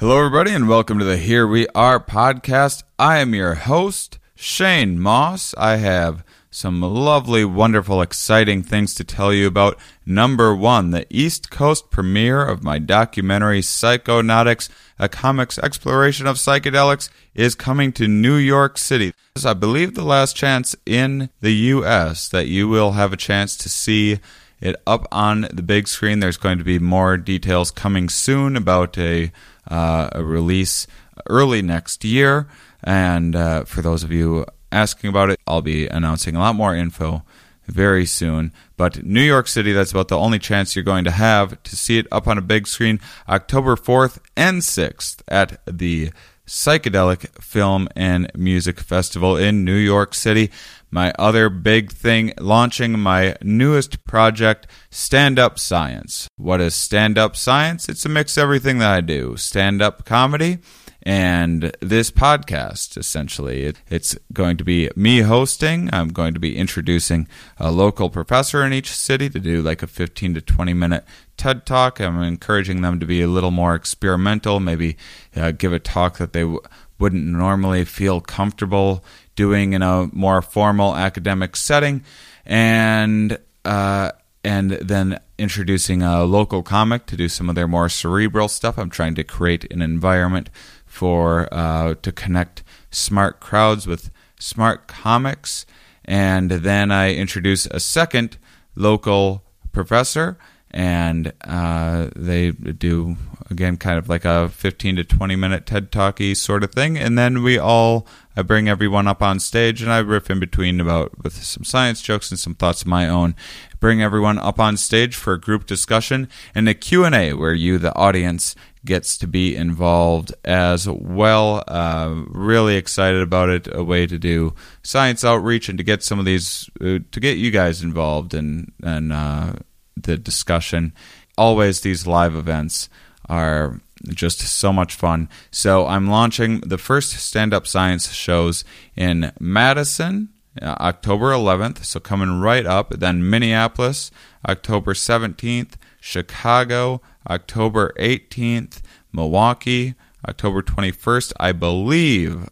Hello, everybody, and welcome to the Here We Are podcast. I am your host, Shane Mauss. I have some lovely, wonderful, exciting things to tell you about. Number one, the East Coast premiere of my documentary Psychonautics, a comics exploration of psychedelics, is coming to New York City. This is, I believe, the last chance in the U.S. that you will have a chance to see it up on the big screen. There's going to be more details coming soon about a a release early next year. And uh, for those of you asking about it, I'll be announcing a lot more info very soon. But New York City, that's about the only chance you're going to have to see it up on a big screen October 4th and 6th at the Psychedelic Film and Music Festival in New York City. My other big thing launching my newest project, Stand Up Science. What is Stand Up Science? It's a mix of everything that I do stand up comedy and this podcast essentially it, it's going to be me hosting i'm going to be introducing a local professor in each city to do like a 15 to 20 minute ted talk i'm encouraging them to be a little more experimental maybe uh, give a talk that they w- wouldn't normally feel comfortable doing in a more formal academic setting and uh, and then introducing a local comic to do some of their more cerebral stuff. I'm trying to create an environment for uh, to connect smart crowds with smart comics, and then I introduce a second local professor, and uh, they do again kind of like a 15 to 20 minute TED talky sort of thing, and then we all I bring everyone up on stage and I riff in between about with some science jokes and some thoughts of my own. Bring everyone up on stage for a group discussion and a Q&A where you, the audience, gets to be involved as well. Uh, really excited about it. A way to do science outreach and to get some of these, uh, to get you guys involved and and uh, the discussion. Always these live events are just so much fun. So I'm launching the first stand up science shows in Madison. Uh, October 11th, so coming right up. Then Minneapolis, October 17th. Chicago, October 18th. Milwaukee, October 21st. I believe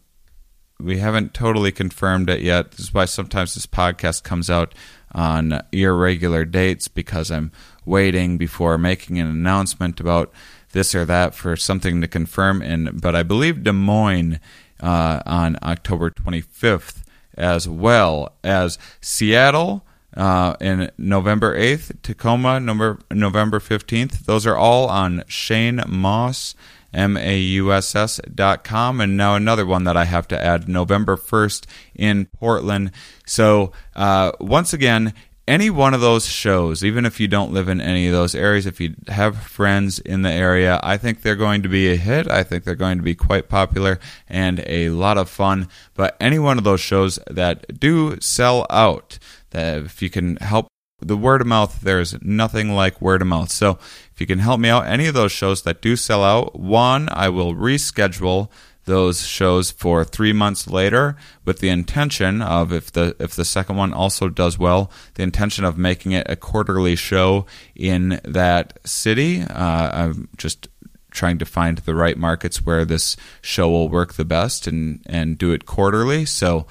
we haven't totally confirmed it yet. This is why sometimes this podcast comes out on irregular dates because I'm waiting before making an announcement about this or that for something to confirm. And but I believe Des Moines uh, on October 25th, as well as Seattle. Uh, in November 8th, Tacoma, November, November 15th. Those are all on Shane Mauss, M A U S S dot com. And now another one that I have to add November 1st in Portland. So, uh, once again, any one of those shows, even if you don't live in any of those areas, if you have friends in the area, I think they're going to be a hit. I think they're going to be quite popular and a lot of fun. But any one of those shows that do sell out, if you can help the word of mouth, there's nothing like word of mouth. So if you can help me out, any of those shows that do sell out, one, I will reschedule those shows for three months later with the intention of if the if the second one also does well the intention of making it a quarterly show in that city uh, i'm just trying to find the right markets where this show will work the best and and do it quarterly so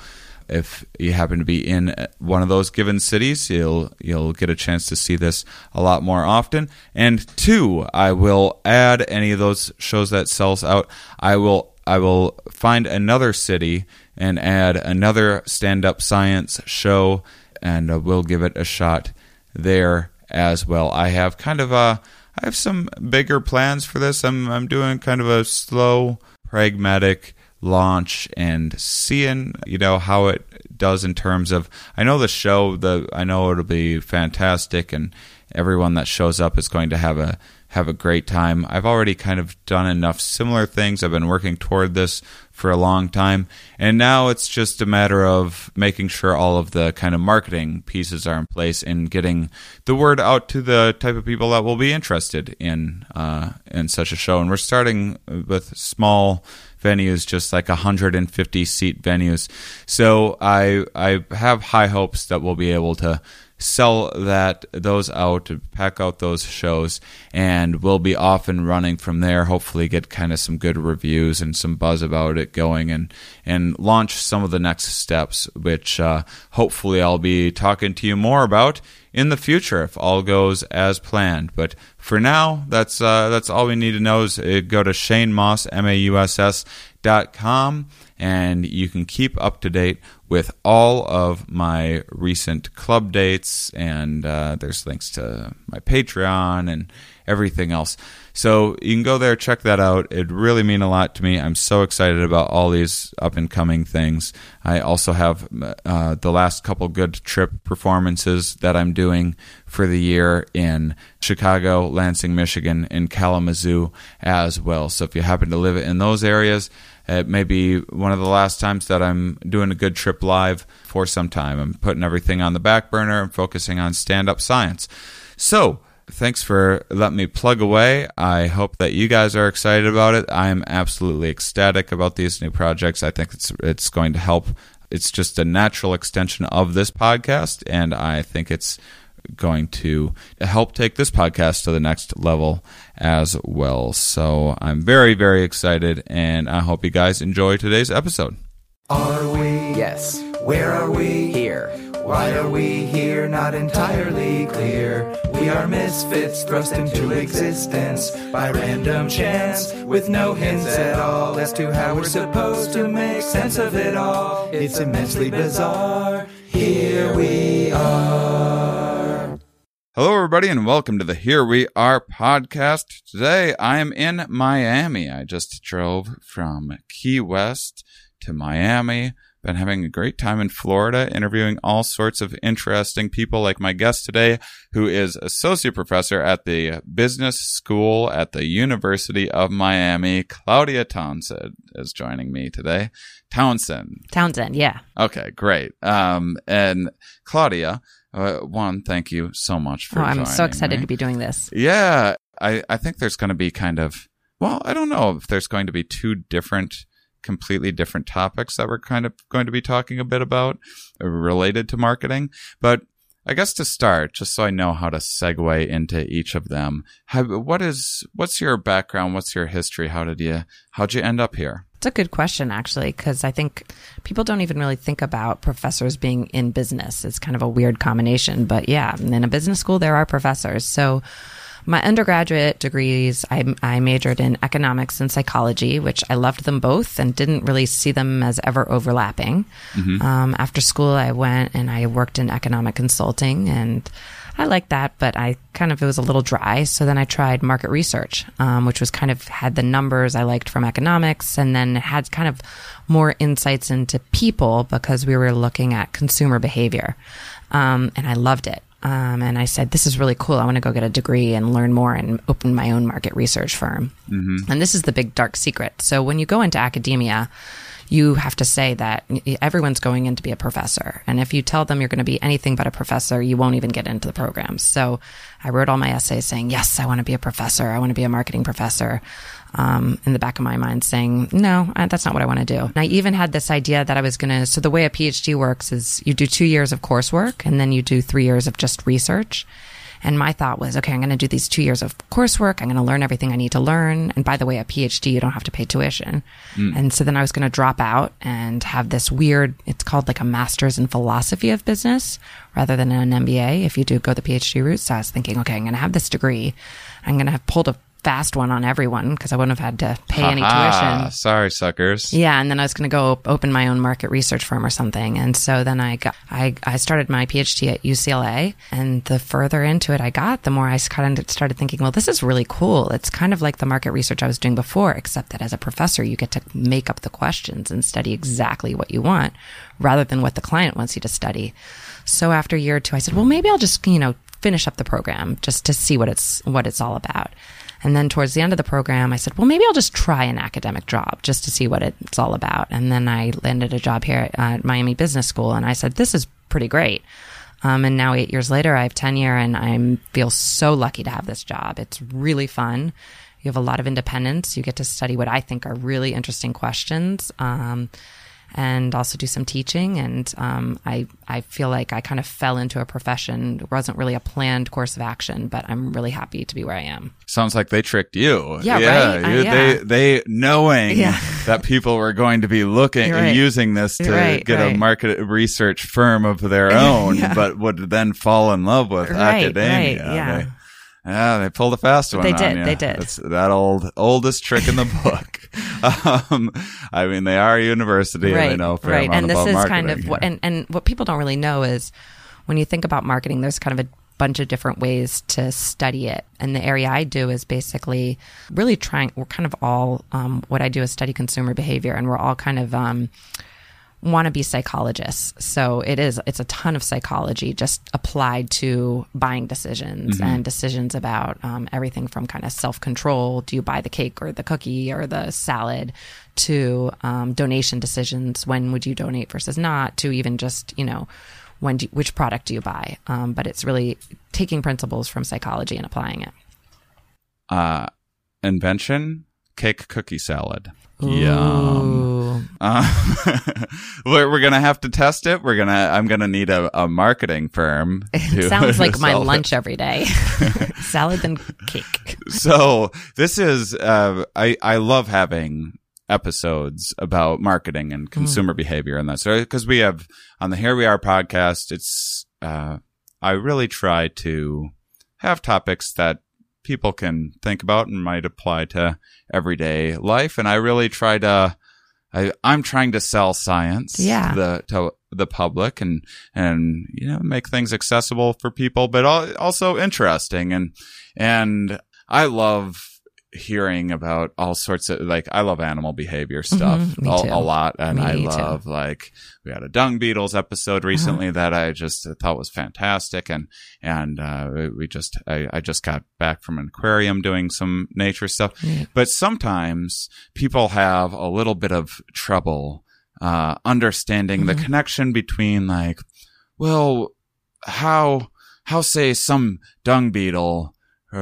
if you happen to be in one of those given cities, you'll you'll get a chance to see this a lot more often. And two, I will add any of those shows that sells out. I will I will find another city and add another stand up science show, and uh, we'll give it a shot there as well. I have kind of a I have some bigger plans for this. I'm I'm doing kind of a slow, pragmatic launch and seeing you know how it does in terms of I know the show the I know it'll be fantastic and everyone that shows up is going to have a have a great time. I've already kind of done enough similar things. I've been working toward this for a long time. And now it's just a matter of making sure all of the kind of marketing pieces are in place and getting the word out to the type of people that will be interested in uh, in such a show. And we're starting with small venues, just like 150 seat venues. So I I have high hopes that we'll be able to sell that those out, pack out those shows, and we'll be off and running from there. Hopefully, get kind of some good reviews and some buzz about it going, and and launch some of the next steps, which uh, hopefully I'll be talking to you more about in the future if all goes as planned. But for now, that's uh, that's all we need to know. Is uh, go to Shane Moss, Mauss Com and you can keep up to date with all of my recent club dates and uh, there's links to my patreon and everything else. So you can go there check that out. It really mean a lot to me. I'm so excited about all these up and coming things. I also have uh, the last couple good trip performances that i'm doing for the year in chicago lansing michigan and kalamazoo as well. So if you happen to live in those areas Uh, it may be one of the last times that I'm doing a good trip live for some time. I'm putting everything on the back burner and focusing on stand up science. So, thanks for letting me plug away. I hope that you guys are excited about it. I am absolutely ecstatic about these new projects. I think it's it's going to help. It's just a natural extension of this podcast, and I think it's going to help take this podcast to the next level as well. So I'm very, very excited, and I hope you guys enjoy today's episode. Are we? Yes. Where are we? Here. Why are we here? Not entirely clear. We are misfits thrust into existence by random chance with no hints at all as to how we're supposed to make sense of it all. It's immensely bizarre. Here we are. Hello, everybody, and welcome to the Here We Are podcast. Today I am in Miami. I just drove from Key West to Miami. Been having a great time in Florida, interviewing all sorts of interesting people, like my guest today, who is associate professor at the business school at the University of Miami. Claudia Townsend is joining me today. Townsend. Townsend, yeah. Okay, great. Um, and Claudia, uh, one, thank you so much for. Oh, I'm so excited me. to be doing this. Yeah, I, I think there's going to be kind of, well, I don't know if there's going to be two different, completely different topics that we're kind of going to be talking a bit about related to marketing. But I guess to start, just so I know how to segue into each of them, have, what is, what's your background? What's your history? How did you, how'd you end up here? It's a good question, actually, because I think people don't even really think about professors being in business. It's kind of a weird combination. But yeah, in a business school, there are professors. So my undergraduate degrees, I, I majored in economics and psychology, which I loved them both and didn't really see them as ever overlapping. Um, after school, I went and I worked in economic consulting and I liked that, but I kind of, it was a little dry. So then I tried market research, um, which was kind of had the numbers I liked from economics and then had kind of more insights into people because we were looking at consumer behavior. Um, and I loved it. Um, and I said, this is really cool. I want to go get a degree and learn more and open my own market research firm. And this is the big dark secret. So when you go into academia, you have to say that everyone's going in to be a professor. And if you tell them you're going to be anything but a professor, you won't even get into the program. So I wrote all my essays saying, yes, I want to be a professor. I want to be a marketing professor. Um, in the back of my mind saying, no, that's not what I want to do. And I even had this idea that I was going to, so the way a PhD works is you do two years of coursework and then you do three years of just research. And my thought was, okay, I'm going to do these two years of coursework. I'm going to learn everything I need to learn. And by the way, a PhD, you don't have to pay tuition. And so then I was going to drop out and have this weird, it's called like a master's in philosophy of business rather than an MBA if you do go the PhD route. So I was thinking, okay, I'm going to have this degree. I'm going to have pulled a fast one on everyone because I wouldn't have had to pay any tuition. sorry, suckers. Yeah, and then I was going to go open my own market research firm or something. And so then I got, I, I started my PhD at UCLA. And the further into it I got, the more I kind of started thinking, well, this is really cool. It's kind of like the market research I was doing before, except that as a professor, you get to make up the questions and study exactly what you want rather than what the client wants you to study. So after a year or two, I said, well, maybe I'll just, you know, finish up the program just to see what it's, what it's all about. And then towards the end of the program, I said, well, maybe I'll just try an academic job just to see what it's all about. And then I landed a job here at Miami Business School. And I said, this is pretty great. Um, and now eight years later, I have tenure and I feel so lucky to have this job. It's really fun. You have a lot of independence. You get to study what I think are really interesting questions. Um, and also do some teaching. And um, I I feel like I kind of fell into a profession. It wasn't really a planned course of action, but I'm really happy to be where I am. Sounds like they tricked you. Yeah, right? Uh, yeah. They they knowing Yeah. that people were going to be looking You're and using this to Right, get a market research firm of their own, Yeah. but would then fall in love with Right, academia. right, yeah. Yeah, they pulled a fast one. They on did, they did. It's that old oldest trick in the book. um, I mean, they are a university and they know right. And this is kind of what, and, and what people don't really know is when you think about marketing, there's kind of a bunch of different ways to study it. And the area I do is basically really trying, we're kind of all, um, what I do is study consumer behavior and we're all kind of, um, want to be psychologists. So it is, it's a ton of psychology just applied to buying decisions and decisions about um, everything from kind of self control. Do you buy the cake or the cookie or the salad? To um, donation decisions. When would you donate versus not? To even just, you know, when do, which product do you buy? Um, but it's really taking principles from psychology and applying it. uh, invention cake cookie salad. Yum. Uh, we're, we're gonna have to test it. We're gonna. I'm gonna need a, a marketing firm. It sounds like my sell it. lunch every day. Salad and cake. So this is. Uh, I I love having episodes about marketing and consumer behavior and that sort because we have on the Here We Are podcast. It's. Uh, I really try to have topics that people can think about and might apply to everyday life, and I really try to. I, I'm trying to sell science Yeah. to the to the public and and you know make things accessible for people, but also interesting and and I love hearing about all sorts of like I love animal behavior stuff Mhm, me a, a lot, and Me I too. Uh-huh. love like we had a dung beetles episode recently that I just thought was fantastic, and and uh, we- just I, I just got back from an aquarium doing some nature stuff, Neat. but sometimes people have a little bit of trouble uh, understanding the Mhm. connection between like, well, how how say some dung beetle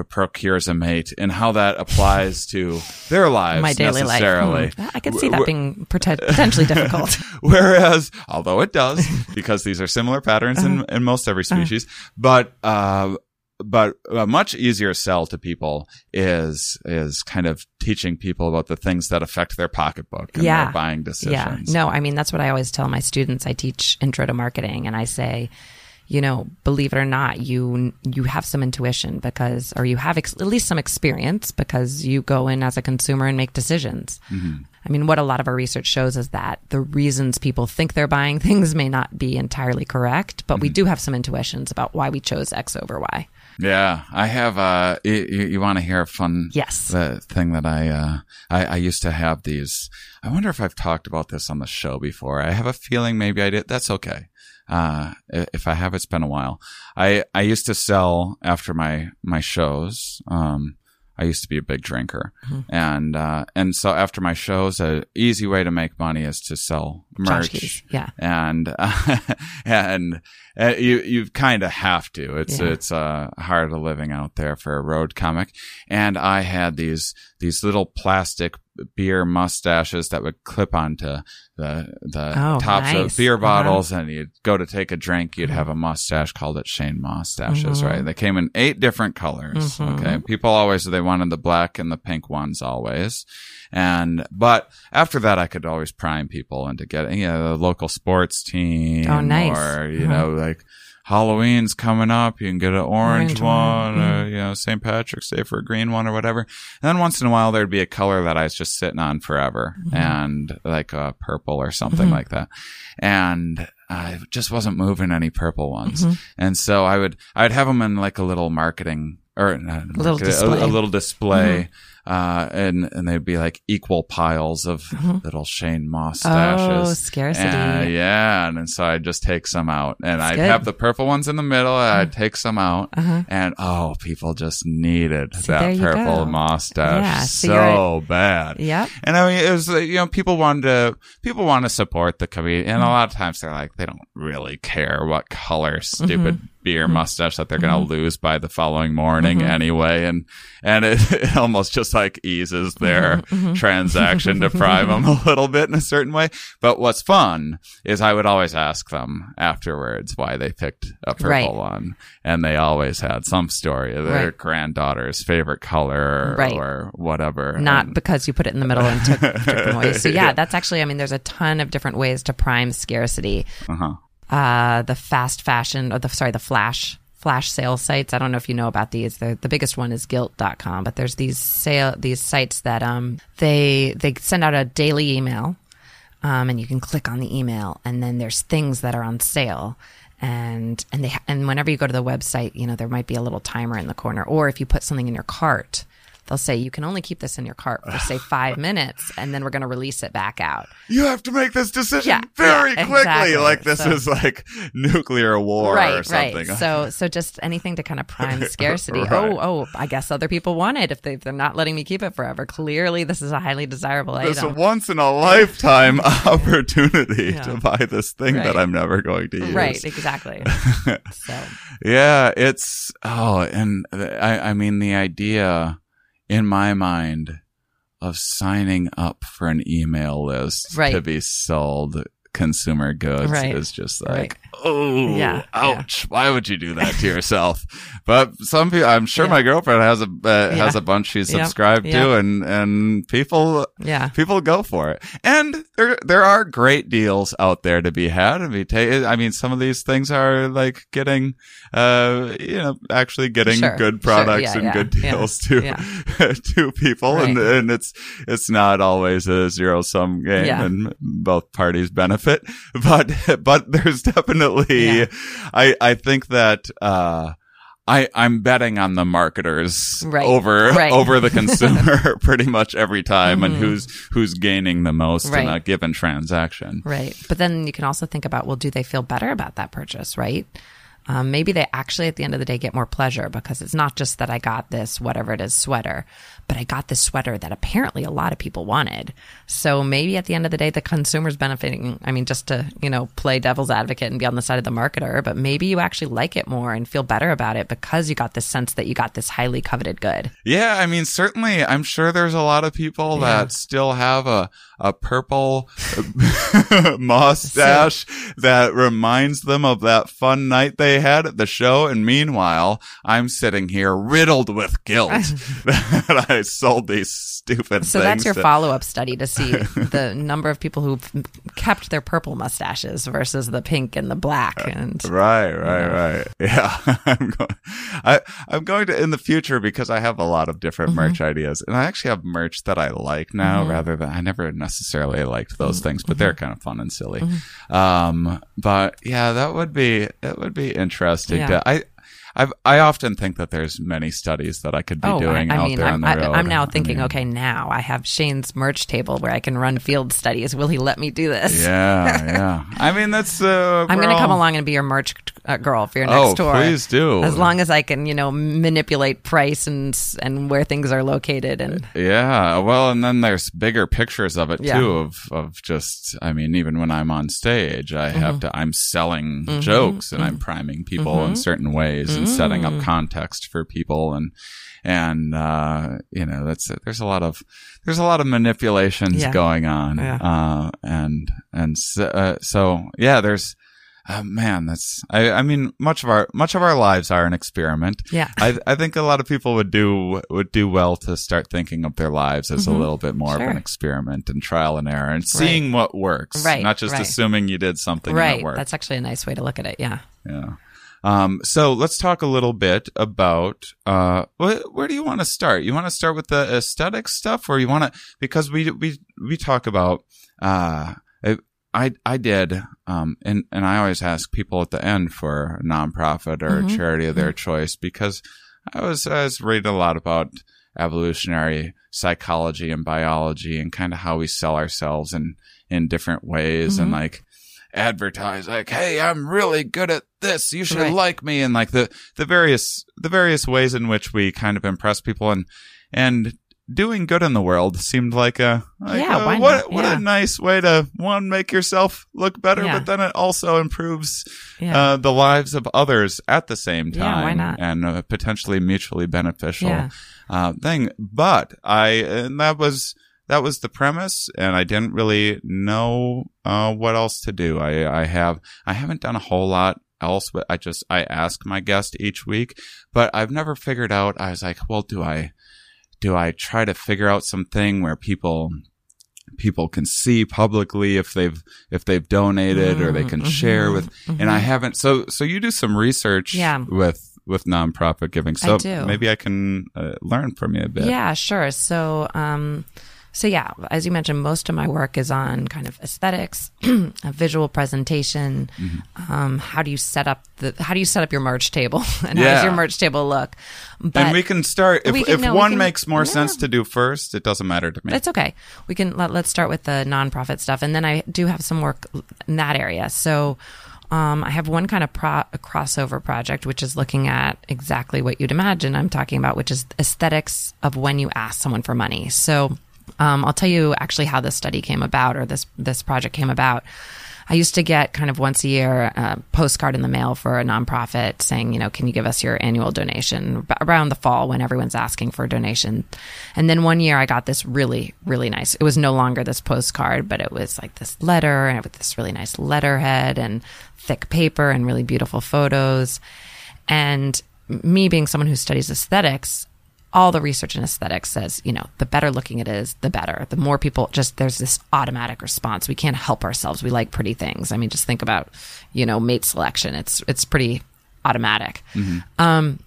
procures a mate and how that applies to their lives My daily life. necessarily. Hmm. I could see that being poten- potentially difficult. Whereas, although it does, because these are similar patterns in, Uh-huh. in most every species, but, uh, but a much easier sell to people is, is kind of teaching people about the things that affect their pocketbook and Yeah. their buying decisions. Yeah. decisions. No, I mean, that's what I always tell my students. I teach intro to marketing and I say, you know, believe it or not, you, you have some intuition because, or you have ex- at least some experience because you go in as a consumer and make decisions. I mean, what a lot of our research shows is that the reasons people think they're buying things may not be entirely correct, but we do have some intuitions about why we chose X over Y. Yeah, I have. Uh, you, you want to hear a fun? Yes. Thing that I, uh, I I used to have these. I wonder if I've talked about this on the show before. I have a feeling maybe I did. That's okay. Uh, if I have, it's been a while. I I used to sell after my my shows. Um, I used to be a big drinker, and uh, and so after my shows, a easy way to make money is to sell merch. Yeah. and uh, and uh, you you kind of have to. It's Yeah. it's uh, hard a living out there for a road comic. And I had these these little plastic beer mustaches that would clip onto the the Oh, tops nice. of beer Uh-huh. bottles, and you'd go to take a drink. You'd have a mustache called it Shane mustaches, Mhm. right? They came in eight different colors. Mhm. Okay, people always they wanted the black and the pink ones always. And but after that, I could always prime people into getting you know the local sports team. Oh, nice. Or you Uh-huh. know like Halloween's coming up, you can get an orange, Orange one, one, or you know St. Patrick's Day for a green one or whatever. And then once in a while there'd be a color that I was just sitting on forever, Mm-hmm. and like a purple or something like that. And I just wasn't moving any purple ones, Mm-hmm. and so I would I'd have them in like a little marketing or A little market- a, a little display, uh, and and they'd be like equal piles of little Shane mustaches. Oh, scarcity. Uh, yeah, and, then so I'd just take some out, and I'd good. have the purple ones in the middle. And I'd take some out, Uh-huh. and oh, people just needed there that purple go. mustache Yeah, so so bad. Yeah, And I mean, it was you know people wanted to people want to support the comedian, Mm-hmm. and a lot of times they're like they don't really care what color stupid Mm-hmm. Beer mm-hmm. mustache that they're gonna mm-hmm. lose by the following morning mm-hmm. anyway, and and it, it almost just like eases their transaction to prime them a little bit in a certain way. But what's fun is I would always ask them afterwards why they picked a purple Right. one. And they always had some story of their Right. granddaughter's favorite color Right. or whatever. not And- because you put it in the middle and took, took them away. So yeah, Yeah. that's actually, I mean, there's a ton of different ways to prime scarcity. uh-huh. Uh, the fast fashion, or the sorry, the flash flash sale sites. I don't know if you know about these. The the biggest one is Gilt.com, but there's these sale these sites that um they they send out a daily email, um, and you can click on the email, and then there's things that are on sale. And and they and whenever you go to the website, you know there might be a little timer in the corner, or if you put something in your cart, they'll say you can only keep this in your cart for say five minutes, and then we're going to release it back out. You have to make this decision Yeah, very yeah, quickly. exactly. Like this So- is like nuclear war right, or something. Right. So, so just anything to kind of prime scarcity. Right. Oh, oh, I guess other people want it if, they, they're not letting me keep it forever. Clearly, this is a highly desirable It's a item. once in a lifetime opportunity Yeah. to buy this thing that I'm never going to use. Right, exactly. so, Yeah, it's oh, and uh, I I mean the idea in my mind of signing up for an email list Right. to be sold consumer goods Right. is just Right. like oh Yeah, ouch why would you do that to yourself but some people i'm sure Yeah. my girlfriend has a uh, has a bunch she's Yeah. subscribed to Yeah. and and people yeah. people go for it and there there are great deals out there to be had and be ta- i mean some of these things are like getting uh you know actually getting Sure, good sure, products yeah, and yeah, good yeah, deals to yeah. to people and Right. and it's it's not always a zero sum game Yeah. and both parties benefit but but there's definitely Yeah. i i think that uh I, I'm betting on the marketers Right. over Right. over the consumer pretty much every time, and Mhm. who's who's gaining the most in a given transaction. Right. But then you can also think about, well, do they feel better about that purchase, right? Um, maybe they actually, at the end of the day, get more pleasure because it's not just that I got this, whatever it is, sweater, but I got this sweater that apparently a lot of people wanted. So maybe at the end of the day, the consumer's benefiting. I mean, just to, you know, play devil's advocate and be on the side of the marketer, but maybe you actually like it more and feel better about it because you got this sense that you got this highly coveted good. Yeah, I mean, certainly, I'm sure there's a lot of people Yeah. that still have a a purple mustache that reminds them of that fun night they had at the show. And meanwhile, I'm sitting here riddled with guilt that I sold these stupid So that's your to- follow up study to see the number of people who've kept their purple mustaches versus the pink and the black. And Right, right, right. Yeah, I'm going. I I'm going to in the future because I have a lot of different Mm-hmm. merch ideas, and I actually have merch that I like now, rather than I never necessarily liked those Mm-hmm. things, but they're kind of fun and silly. Um, but yeah, that would be that would be interesting. Yeah. To, I. I've, I often think that there's many studies that I could be oh, doing I, I out mean, there I'm, on the I, road. I'm now thinking, mean, okay, now I have Shane's merch table where I can run field studies. Will he let me do this? Yeah, yeah. I mean, that's. Uh, I'm going to come along and be your merch uh, girl for your next Oh, tour. please do. As long as I can, you know, manipulate price and and where things are located and Yeah, well, and then there's bigger pictures of it Yeah. too. Of of just, I mean, even when I'm on stage, I Mm-hmm. have to. I'm selling jokes and I'm priming people Mm-hmm. in certain ways and setting up context for people and and uh, you know that's there's a lot of there's a lot of manipulations Yeah. going on. Yeah. Uh, and and so, uh, so yeah, there's. Uh, man, that's I, I mean, much of our much of our lives are an experiment. Yeah. I I think a lot of people would do would do well to start thinking of their lives as a little bit more of Mm-hmm. An experiment and trial and error and seeing what works, Right, not just right. assuming you did something that right. worked. That's actually a nice way to look at it. Yeah. Yeah. Um, so let's talk a little bit about, uh, wh- where do you want to start? You want to start with the aesthetic stuff or you want to, because we, we, we talk about, uh, I, I, did, um, and, and I always ask people at the end for a nonprofit or a mm-hmm. charity of their mm-hmm. choice because I was, I was reading a lot about evolutionary psychology and biology and kind of how we sell ourselves in, in different ways and mm-hmm. like, advertise like hey i'm really good at this. You should Right. like me. And like the the various the various ways in which we kind of impress people and and doing good in the world seemed like a like Yeah, a- what what Yeah. a nice way to one make yourself look better, Yeah. but then it also improves uh, the lives of others at the same Yeah, time, why not? and uh, potentially mutually beneficial uh, thing. But I and that was that was the premise, and I didn't really know uh, what else to do. I I have I haven't done a whole lot else, but I just I ask my guest each week, but I've never figured out. I was like, well, do I do I try to figure out something where people people can see publicly if they've if they've donated or they can Mm-hmm. share with and I haven't so so you do some research Yeah. with with nonprofit giving so do. maybe I can uh, learn from you a bit Yeah, sure. So, um, so yeah, as you mentioned, most of my work is on kind of aesthetics, a visual presentation. Mm-hmm. Um, how do you set up the? How do you set up your merch table, and how does your merch table look? But and we can start if, can- if no, one can- makes more yeah. sense to do first it doesn't matter to me It's okay. We can let, let's start with the nonprofit stuff, and then I do have some work in that area. So. Um, I have one kind of pro- a crossover project, which is looking at exactly what you'd imagine I'm talking about, which is aesthetics of when you ask someone for money. So um, I'll tell you actually how this study came about, or this this project came about. I used to get kind of once a year a postcard in the mail for a nonprofit saying, you know, can you give us your annual donation around the fall when everyone's asking for a donation. And then one year I got this really, really nice. It was no longer this postcard, but it was like this letter and with this really nice letterhead and thick paper and really beautiful photos. And me being someone who studies aesthetics, all the research in aesthetics says, you know, the better looking it is, the better. The more people just there's this automatic response. We can't help ourselves. We like pretty things. I mean, just think about, you know, mate selection. It's it's pretty automatic. Um,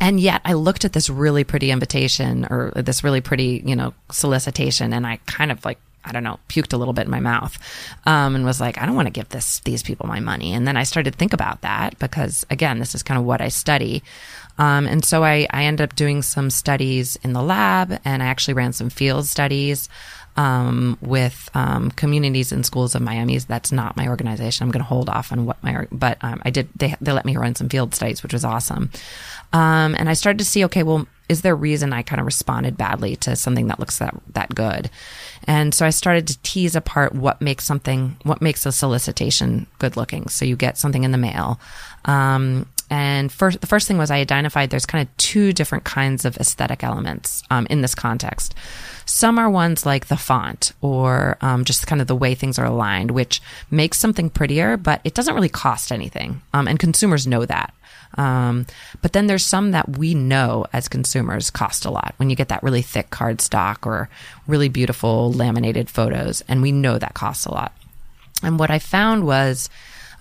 and yet I looked at this really pretty invitation or this really pretty, you know, solicitation and I kind of like I don't know, puked a little bit in my mouth, um, and was like, I don't want to give this these people my money. And then I started to think about that because, again, this is kind of what I study. Um, and so I, I ended up doing some studies in the lab, and I actually ran some field studies um, with um, Communities In Schools of Miami's. That's not my organization. I'm going to hold off on what my, but um, I did. They they let me run some field studies, which was awesome. Um, and I started to see, okay, well, is there a reason I kind of responded badly to something that looks that that good? And so I started to tease apart what makes something, what makes a solicitation good looking. So you get something in the mail. Um, and first, the first thing was I identified there's kind of two different kinds of aesthetic elements um, in this context. Some are ones like the font or um, just kind of the way things are aligned, which makes something prettier, but it doesn't really cost anything. Um, and consumers know that. Um, but then there's some that we know as consumers cost a lot when you get that really thick card stock or really beautiful laminated photos. And we know that costs a lot. And what I found was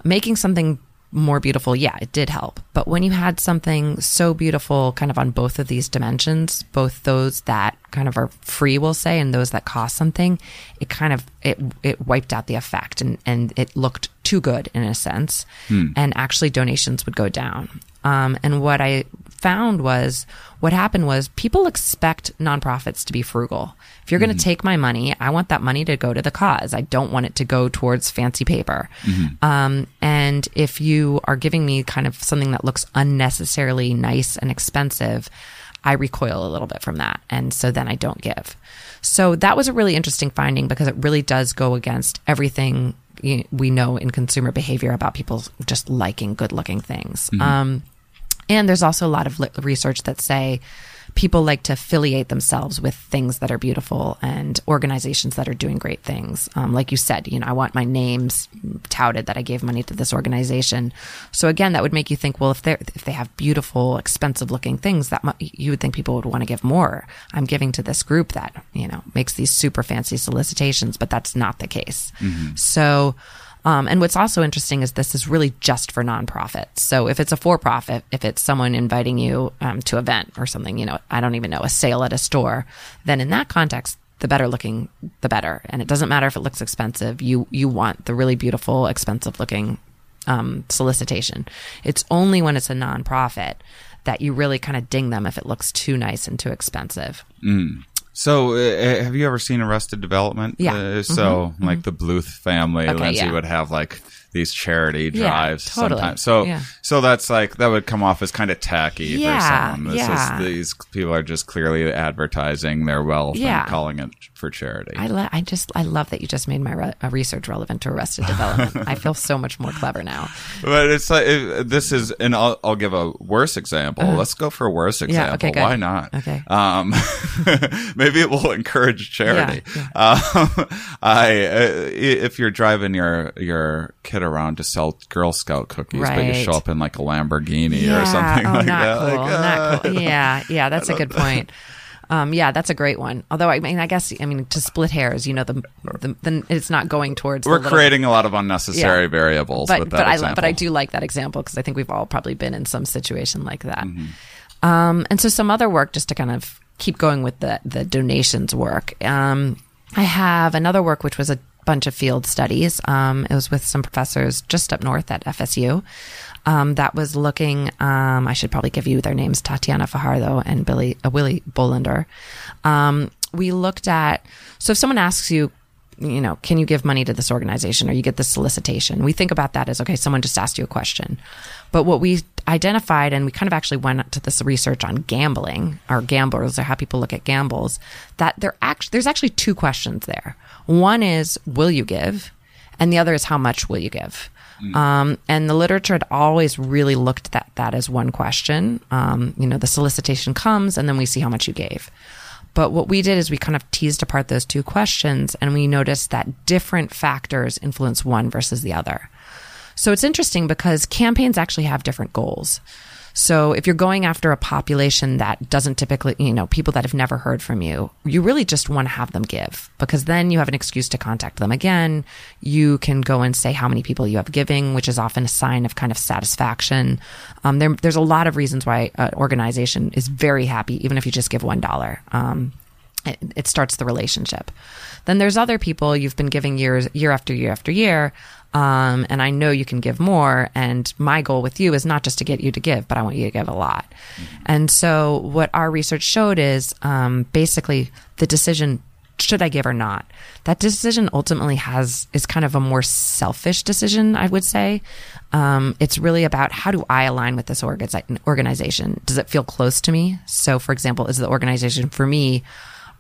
making something more beautiful, yeah, it did help. But when you had something so beautiful kind of on both of these dimensions, both those that kind of are free, we'll say, and those that cost something, it kind of it it wiped out the effect and, and it looked too good in a sense. And actually donations would go down. Um, and what I found was what happened was people expect nonprofits to be frugal. If you're going to take my money, I want that money to go to the cause. I don't want it to go towards fancy paper. Um, and if you are giving me kind of something that looks unnecessarily nice and expensive, I recoil a little bit from that. And so then I don't give. So that was a really interesting finding because it really does go against everything we know in consumer behavior about people just liking good looking things. Um, and there's also a lot of research that say people like to affiliate themselves with things that are beautiful and organizations that are doing great things. Um, like you said, you know, I want my names touted that I gave money to this organization. So again, that would make you think, well, if they if they have beautiful, expensive looking things, that mu- you would think people would want to give more. I'm giving to this group that you know makes these super fancy solicitations, but that's not the case. So. Um, and what's also interesting is this is really just for nonprofits. So if it's a for profit, if it's someone inviting you um, to event or something, you know, I don't even know, a sale at a store, then in that context, the better looking, the better. And it doesn't matter if it looks expensive. You you want the really beautiful, expensive looking um, solicitation. It's only when it's a nonprofit that you really kind of ding them if it looks too nice and too expensive. So, uh, have you ever seen Arrested Development? Yeah. Mm-hmm. Uh, so, like the Bluth family, Okay, Lindsay yeah. would have like these charity drives Yeah, totally. sometimes. So Yeah. so that's like that would come off as kind of tacky Yeah, for someone. This yeah. is these people are just clearly advertising their wealth Yeah. and calling it for charity. I, lo- I just I love that you just made my re- uh, research relevant to Arrested Development. I feel so much more clever now. But it's like it, this is, and I'll, I'll give a worse example. Let's go for a worse example. Uh-huh. okay. Why not? Okay. Um, maybe it will encourage charity. Yeah, Um, I, uh, if you're driving your your kid around to sell Girl Scout cookies, but you Right. show up in like a Lamborghini or something oh, like not that, cool, like, not uh, cool. Yeah, yeah, that's a good point. Um, yeah, that's a great one. Although I mean, I guess I mean to split hairs, you know, the, the, the it's not going towards. we're the little- creating a lot of unnecessary Yeah. variables but but I but I do like that example because I think we've all probably been in some situation like that. Mm-hmm. Um, and so some other work just to kind of keep going with the the donations work. Um, I have another work which was a bunch of field studies. Um, it was with some professors just up north at FSU. Um, that was looking. Um, I should probably give you their names: Tatiana Fajardo and Billy uh, Willie Bolander. Um, we looked at. So if someone asks you, you know, can you give money to this organization or you get this solicitation? We think about that as okay, someone just asked you a question. But what we identified, and we kind of actually went to this research on gambling or gamblers or how people look at gambles, that there actually there's actually two questions there. One is will you give, and the other is how much will you give. Um, and the literature had always really looked at that as one question. Um, you know, the solicitation comes, and then we see how much you gave. But what we did is we kind of teased apart those two questions and we noticed that different factors influence one versus the other. So it's interesting because campaigns actually have different goals. So if you're going after a population that doesn't typically, you know, people that have never heard from you, you really just want to have them give because then you have an excuse to contact them again. You can go and say how many people you have giving, which is often a sign of kind of satisfaction. Um, there, there's a lot of reasons why an organization is very happy, even if you just give one dollar. Um, it, it starts the relationship. Then there's other people you've been giving years, year after year after year. Um, and I know you can give more. And my goal with you is not just to get you to give, but I want you to give a lot. And so what our research showed is, um, basically the decision, should I give or not? That decision ultimately has, is kind of a more selfish decision, I would say. Um, it's really about how do I align with this organi- organization? Does it feel close to me? So for example, is the organization for me,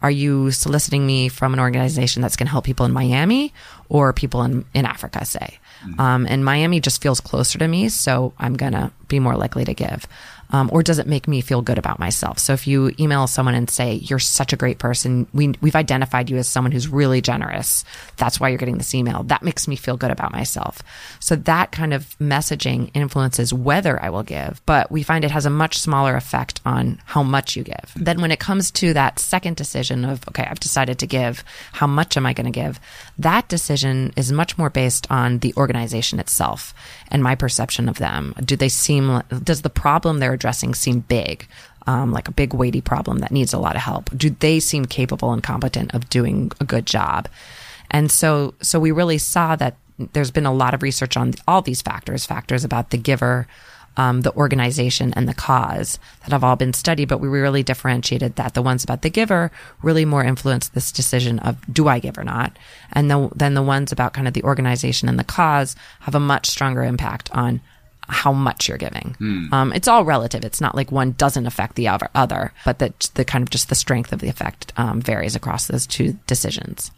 are you soliciting me from an organization that's going to help people in Miami or people in, in Africa, say? Um, and Miami just feels closer to me, so I'm going to be more likely to give. Um, or does it make me feel good about myself? So if you email someone and say, you're such a great person, we, we've identified you as someone who's really generous. That's why you're getting this email. That makes me feel good about myself. So that kind of messaging influences whether I will give, but we find it has a much smaller effect on how much you give. Then when it comes to that second decision of, okay, I've decided to give, how much am I going to give? That decision is much more based on the organization itself and my perception of them. Do they seem, does the problem they're addressing seem big? Um, like a big weighty problem that needs a lot of help. Do they seem capable and competent of doing a good job? And so, so we really saw that there's been a lot of research on all these factors, factors about the giver, um, the organization and the cause that have all been studied, but we really differentiated that the ones about the giver really more influence this decision of do I give or not, and the, then the ones about kind of the organization and the cause have a much stronger impact on how much you're giving. Um, it's all relative. It's not like one doesn't affect the other, other but that the kind of just the strength of the effect um, varies across those two decisions.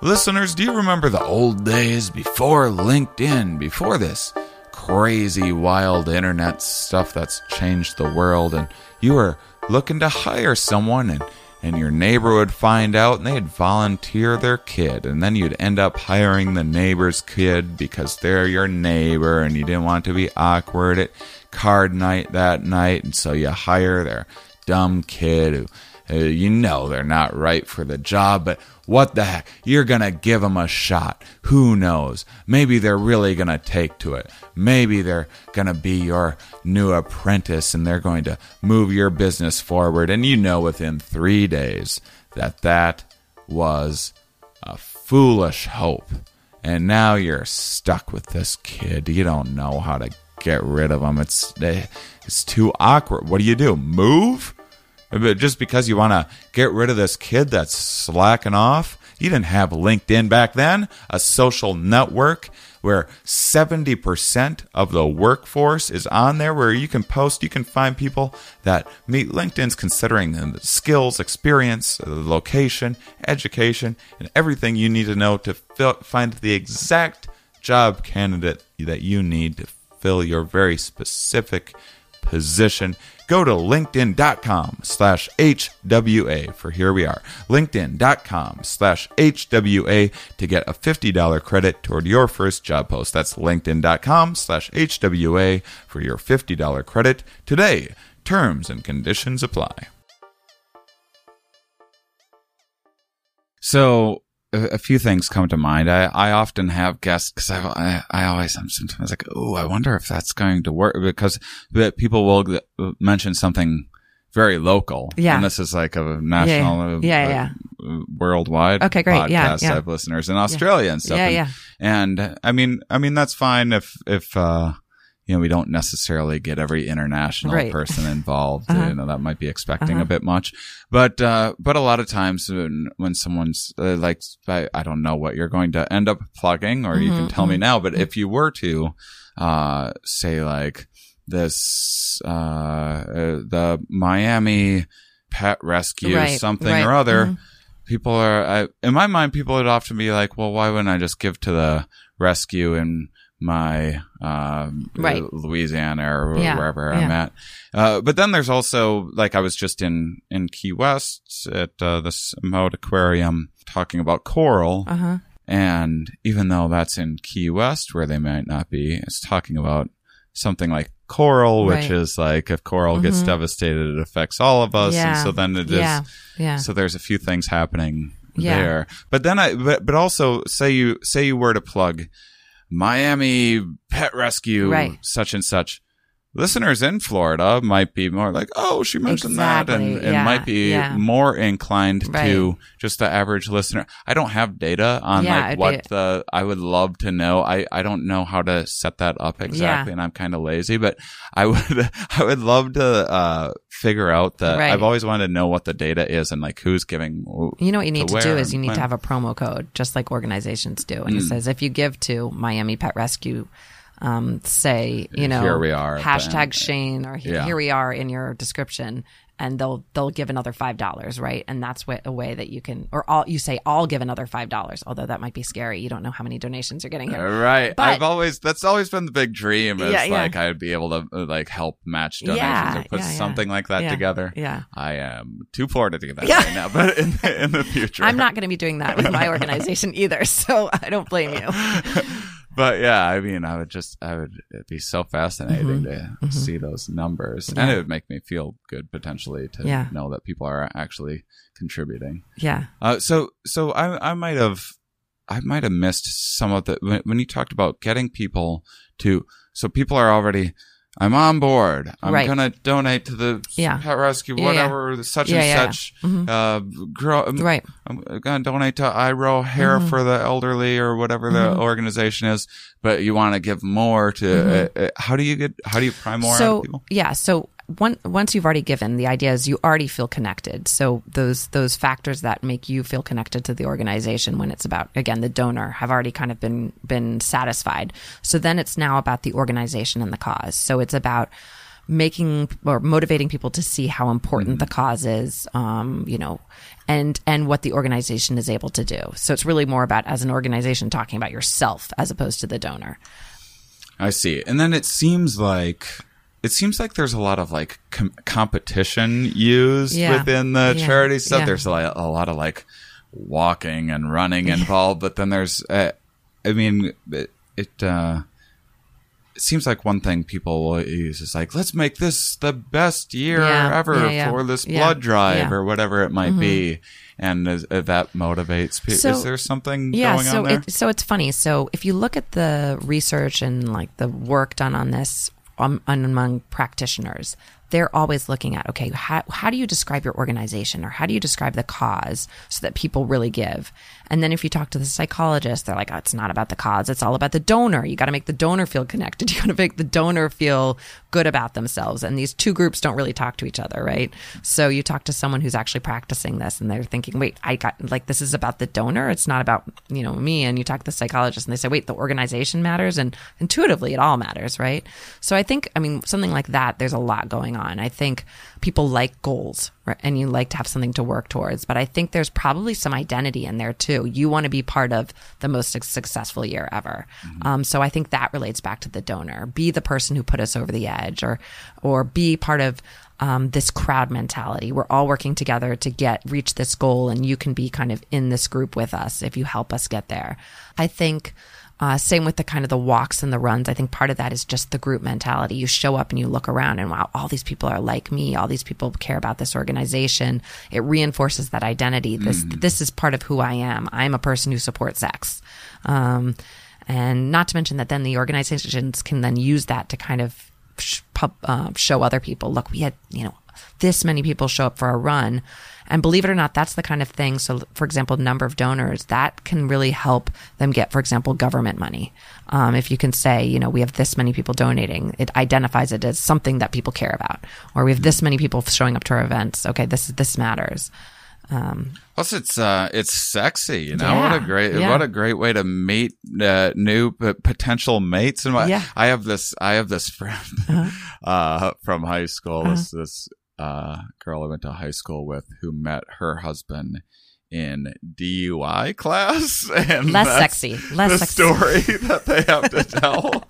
Listeners, do you remember the old days before LinkedIn, before this crazy, wild internet stuff that's changed the world, and you were looking to hire someone, and, and your neighbor would find out and they'd volunteer their kid, and then you'd end up hiring the neighbor's kid because they're your neighbor, and you didn't want to be awkward at card night that night, and so you hire their dumb kid who uh, you know they're not right for the job, but what the heck? You're going to give them a shot. Who knows? Maybe they're really going to take to it. Maybe they're going to be your new apprentice and they're going to move your business forward. And you know within three days that that was a foolish hope. And now you're stuck with this kid. You don't know how to get rid of him. It's, it's too awkward. What do you do? Move? But just because you want to get rid of this kid that's slacking off, You didn't have LinkedIn back then, a social network where 70% of the workforce is on there, where you can post, you can find people that meet LinkedIn's considering the skills, experience, the location, education, and everything you need to know to fill, find the exact job candidate that you need to fill your very specific position. Go to linkedin.com slash HWA for here we are. LinkedIn.com slash HWA to get a $50 credit toward your first job post. That's LinkedIn.com slash HWA for your $50 credit today. Terms and conditions apply. So a, a few things come to mind. I, I often have guests because I, I, I always am sometimes like, oh, I wonder if that's going to work because people will mention something very local. Yeah. And this is like a national, yeah, yeah, yeah. Uh, worldwide. Okay, great. Podcast. Yeah, yeah. I have listeners in Australia and stuff. Yeah, and, yeah. And I mean, I mean, that's fine if, if, uh, you know, we don't necessarily get every international Right. person involved. Uh-huh. You know, that might be expecting Uh-huh. a bit much. But, uh, but a lot of times when, when someone's uh, like, I, I don't know what you're going to end up plugging, or you Mm-hmm, can tell me now, but if you were to, uh, say like this, uh, uh the Miami pet rescue, Right, something right, or other, mhm. people are, I, in my mind, people would often be like, well, why wouldn't I just give to the rescue in my, um, Right. Louisiana or Yeah, wherever yeah. I'm at. Uh, but then there's also, like, I was just in, in Key West at, uh, this Mote Aquarium talking about coral. Uh huh. And even though that's in Key West where they might not be, it's talking about something like coral, which Right. is like if coral gets Mhm. devastated, it affects all of us. Yeah. And so then it is. Yeah. Yeah. So there's a few things happening Yeah. there. But then I, but, but also say you, say you were to plug Miami pet rescue, Right. such and such. Listeners in Florida might be more like, oh, she mentioned that and, Exactly. and Yeah. might be Yeah. more inclined Right. to just the average listener. I don't have data on Yeah, like what be- the, I would love to know. I, I don't know how to set that up exactly and I'm kind of lazy, but I would, I would love to, uh, figure out that Right. I've always wanted to know what the data is and like who's giving. You know what you need to, where do is you need when. to have a promo code, just like organizations do. And it Mm. says if you give to Miami Pet Rescue, um, say you know Here we are hashtag. Shane or Yeah. here we are in your description, and they'll they'll give another five dollars, right? And that's wa- a way that you can, or all you say, I'll give another five dollars. Although that might be scary. You don't know how many donations you're getting here. Right. But- I've always that's always been the big dream is Yeah, yeah. like I'd be able to uh, like help match donations Yeah, or put something like that together. yeah. I am too poor to do that right now, but in the, in the future. I'm not going to be doing that with my organization either, so I don't blame you. But yeah, I mean, I would just I would it'd be so fascinating Mm-hmm. to see those numbers. And it would make me feel good potentially to Yeah. know that people are actually contributing. Yeah, Uh, so so I I might have I might have missed some of the when, when you talked about getting people to so people are already I'm on board. I'm Right. gonna donate to the Yeah. pet rescue, Yeah, yeah. whatever, such Yeah, and yeah. such. Mhm. Uh, grow, I'm, right. I'm gonna donate to Iro Hair Mm-hmm. for the elderly or whatever the organization is. But you want to give more to. Uh, uh, how do you get? How do you pry more Mm-hmm. so yeah so one, once you've already given the idea is you already feel connected. So those those factors that make you feel connected to the organization when it's about again the donor have already kind of been been satisfied. So then it's now about the organization and the cause. So it's about making or motivating people to see how important the cause is um, you know and and what the organization is able to do. So it's really more about as an organization talking about yourself as opposed to the donor. I see. And then it seems like it seems like there's a lot of like com- competition used Yeah. within the Yeah. charity stuff. Yeah. There's a, lot- a lot of like walking and running involved, but then there's, uh, I mean, it, it, uh, it seems like one thing people will use is like, let's make this the best year Yeah. ever Yeah, yeah. for this blood drive. Mm-hmm. or whatever it might be. And is, uh, that motivates people. So- is there something yeah going so on there? it, so it's funny so if you look at the research and like the work done on this um, among practitioners they're always looking at, okay, how, how do you describe your organization or how do you describe the cause so that people really give? And then if you talk to the psychologist, they're like, oh, it's not about the cause. It's all about the donor. You got to make the donor feel connected. You got to make the donor feel good about themselves. And these two groups don't really talk to each other, right? So you talk to someone who's actually practicing this and they're thinking, wait, I got like, this is about the donor. It's not about, you know, me. And you talk to the psychologist and they say, wait, the organization matters. And intuitively, it all matters, right? So I think, I mean, something like that, there's a lot going on. I think people like goals right? and you like to have something to work towards, but I think there's probably some identity in there too. You want to be part of the most successful year ever. Mm-hmm. Um, so I think that relates back to the donor. Be the person who put us over the edge or, or be part of um, this crowd mentality. We're all working together to get reach this goal, and you can be kind of in this group with us if you help us get there. I think uh, same with the kind of the walks and the runs. I think part of that is just the group mentality. You show up and you look around and wow, all these people are like me. All these people care about this organization. It reinforces that identity. This, mm. this is part of who I am. I'm a person who supports X. Um, and not to mention that then the organizations can then use that to kind of sh- pub, uh, show other people, look, we had, you know, this many people show up for a run and believe it or not, that's the kind of thing. So, for example, number of donors that can really help them get, for example, government money. Um, if you can say, you know, we have this many people donating, it identifies it as something that people care about, or we have this many people showing up to our events. Okay, this this matters. Um, Plus, it's uh, it's sexy, you know. Yeah, what a great, yeah. what a great way to meet uh, new potential mates. And yeah. I have this, I have this friend uh-huh. uh, from high school. Uh-huh. This this uh, girl I went to high school with who met her husband in DUI class, and less sexy, less the sexy. story that they have to tell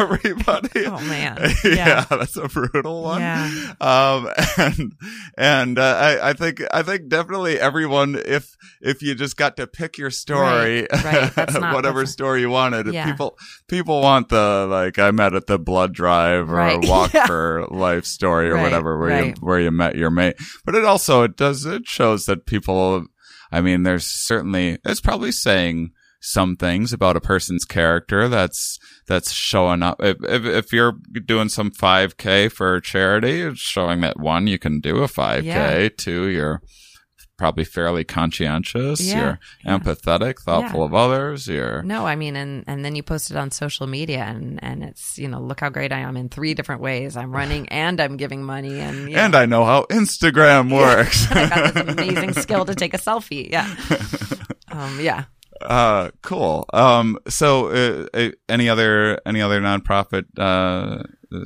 everybody. Oh man, yeah. yeah. that's a brutal one. Yeah. Um, and and uh, I, I think I think definitely everyone, if if you just got to pick your story, right. Right. whatever story you wanted, yeah. people people want the like I met at the blood drive or right. walk for life story or whatever where you where you met your mate. But it also it does it shows that people I mean, there's certainly, it's probably saying some things about a person's character that's, that's showing up. If, if, if you're doing some 5k for charity, it's showing that one, you can do a 5k, yeah. two, you're, probably fairly conscientious. Yeah, you're yeah. empathetic, thoughtful yeah. of others. You're no, I mean, and and then you post it on social media, and and it's you know, look how great I am in three different ways. I'm running and I'm giving money, and and I know how Instagram works. I got this amazing skill to take a selfie. Yeah, um, yeah. Uh, cool. Um, so uh, uh, any other any other nonprofit uh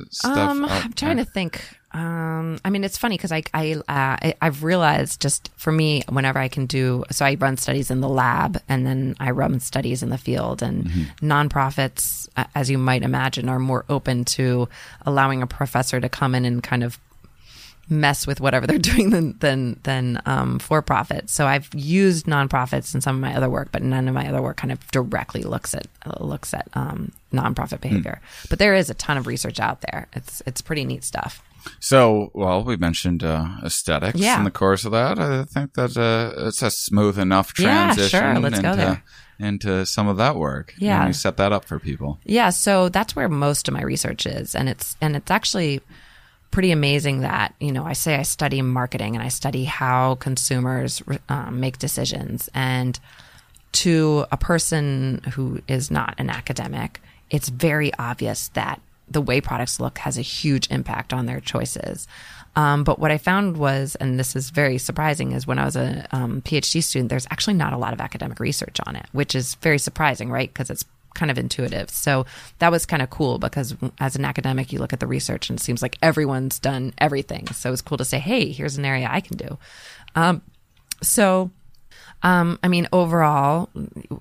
stuff? Um, I'm trying to think. Um, I mean, it's funny because I, I, uh, I, have realized just for me, whenever I can do, so I run studies in the lab and then I run studies in the field and mm-hmm. nonprofits, as you might imagine, are more open to allowing a professor to come in and kind of mess with whatever they're doing than than than um, for profit. So I've used nonprofits in some of my other work, but none of my other work kind of directly looks at looks at um, nonprofit behavior. Mm. But there is a ton of research out there. It's it's pretty neat stuff. So, well, we mentioned uh, aesthetics yeah. in the course of that. I think that uh, it's a smooth enough transition yeah, sure. Let's into, go there. into some of that work. Yeah, you set that up for people. Yeah, so that's where most of my research is, and it's and it's actually pretty amazing that you know I say I study marketing and I study how consumers um, make decisions, and to a person who is not an academic, it's very obvious that the way products look has a huge impact on their choices. Um, but what I found was, and this is very surprising, is when I was a um, PhD student, there's actually not a lot of academic research on it, which is very surprising, right? Because it's kind of intuitive. So that was kind of cool because as an academic, you look at the research and it seems like everyone's done everything. So it's cool to say, hey, here's an area I can do. Um, so, um, I mean, overall,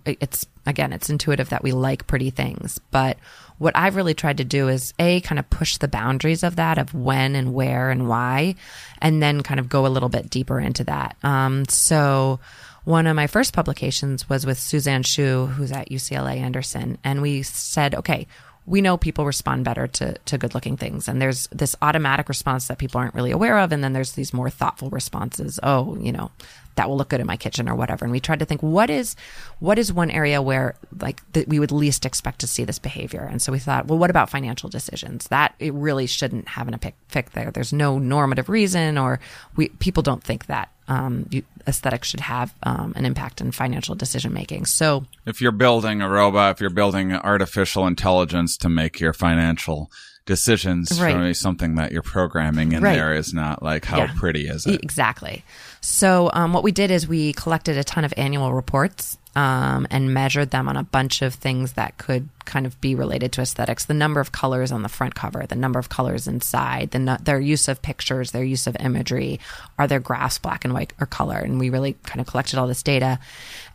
it's again, it's intuitive that we like pretty things, but what I've really tried to do is a kind of push the boundaries of that of when and where and why, and then kind of go a little bit deeper into that. Um, so one of my first publications was with Suzanne Shu, who's at UCLA Anderson, and we said, okay, we know people respond better to, to good looking things. And there's this automatic response that people aren't really aware of. And then there's these more thoughtful responses. Oh, you know, that will look good in my kitchen or whatever. And we tried to think what is what is one area where like that we would least expect to see this behavior. And so we thought, well, what about financial decisions? That it really shouldn't have an effect there. There's no normative reason, or we people don't think that um, you, aesthetics should have um, an impact in financial decision making. So, if you're building a robot, if you're building artificial intelligence to make your financial decisions, right. something that you're programming in right. there is not like how yeah. pretty is it? Exactly. So, um, what we did is we collected a ton of annual reports um, and measured them on a bunch of things that could kind of be related to aesthetics. The number of colors on the front cover, the number of colors inside, the no- their use of pictures, their use of imagery. Are their graphs black and white or color? And we really kind of collected all this data.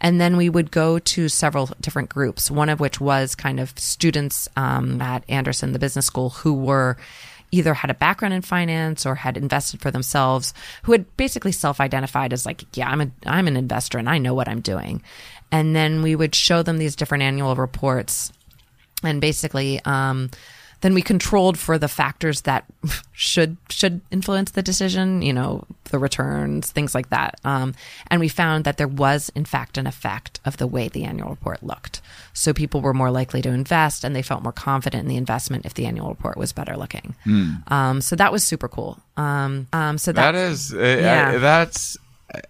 And then we would go to several different groups, one of which was kind of students um, at Anderson, the business school, who were either had a background in finance or had invested for themselves who had basically self-identified as like yeah i'm a i'm an investor and i know what i'm doing. And then we would show them these different annual reports and basically um, then we controlled for the factors that should should influence the decision you know the returns things like that um, and we found that there was in fact an effect of the way the annual report looked so people were more likely to invest and they felt more confident in the investment if the annual report was better looking mm. um, so that was super cool um, um so that, that is uh, yeah. I, that's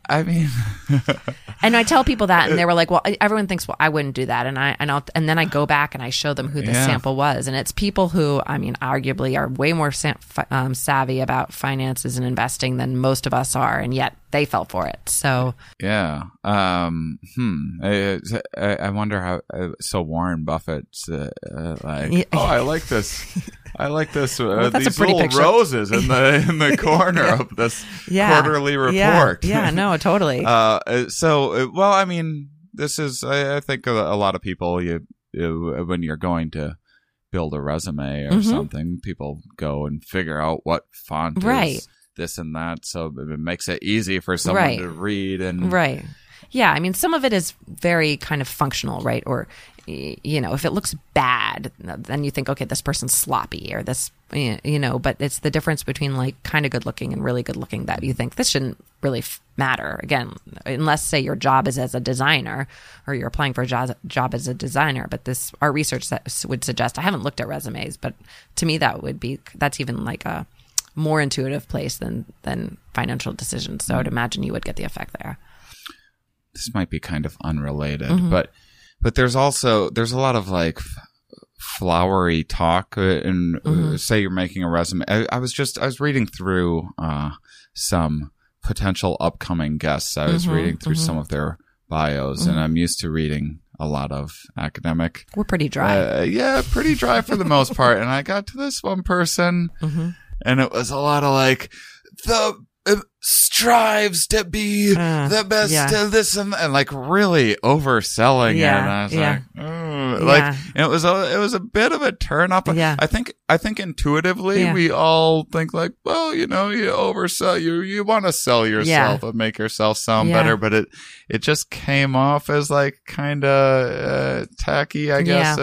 I mean, and I tell people that, and they were like, "Well, everyone thinks, well, I wouldn't do that," and I and I'll and then I go back and I show them who the yeah. sample was, and it's people who, I mean, arguably are way more um, savvy about finances and investing than most of us are, and yet they fell for it. So yeah, um, hmm. I, I wonder how. Uh, so Warren Buffett's uh, uh, like, oh, I like this. I like this. Uh, well, these little picture. roses in the in the corner yeah. of this yeah. quarterly report. Yeah, yeah no, totally. Uh, so, well, I mean, this is. I, I think a, a, lot of people, you, you, when you're going to build a resume or mm-hmm. something, people go and figure out what font right. is this and that. So it makes it easy for someone right. to read and right. Yeah, I mean, some of it is very kind of functional, right? Or you know, if it looks bad, then you think, okay, this person's sloppy or this, you know, but it's the difference between like kind of good looking and really good looking that you think this shouldn't really f- matter. Again, unless say your job is as a designer or you're applying for a job, job as a designer. But this, our research would suggest, I haven't looked at resumes, but to me, that would be, that's even like a more intuitive place than, than financial decisions. So I'd imagine you would get the effect there. This might be kind of unrelated, mm-hmm. but but there's also there's a lot of like flowery talk uh, and uh, mm-hmm. say you're making a resume I, I, was just i was reading through uh, some potential upcoming guests i was mm-hmm, reading through mm-hmm. some of their bios and mm-hmm. i'm used to reading a lot of academic we're pretty dry uh, yeah pretty dry for the most part and i got to this one person mm-hmm. And it was a lot of like the strives to be uh, the best yeah. to this and, and like really overselling yeah, it. And I was yeah. like, mm. like it was a it was a bit of a turn up. Yeah. I think I think intuitively we all think like, well, you know, you oversell you you want to sell yourself and make yourself sound better, but it it just came off as like kind of uh, tacky, I guess.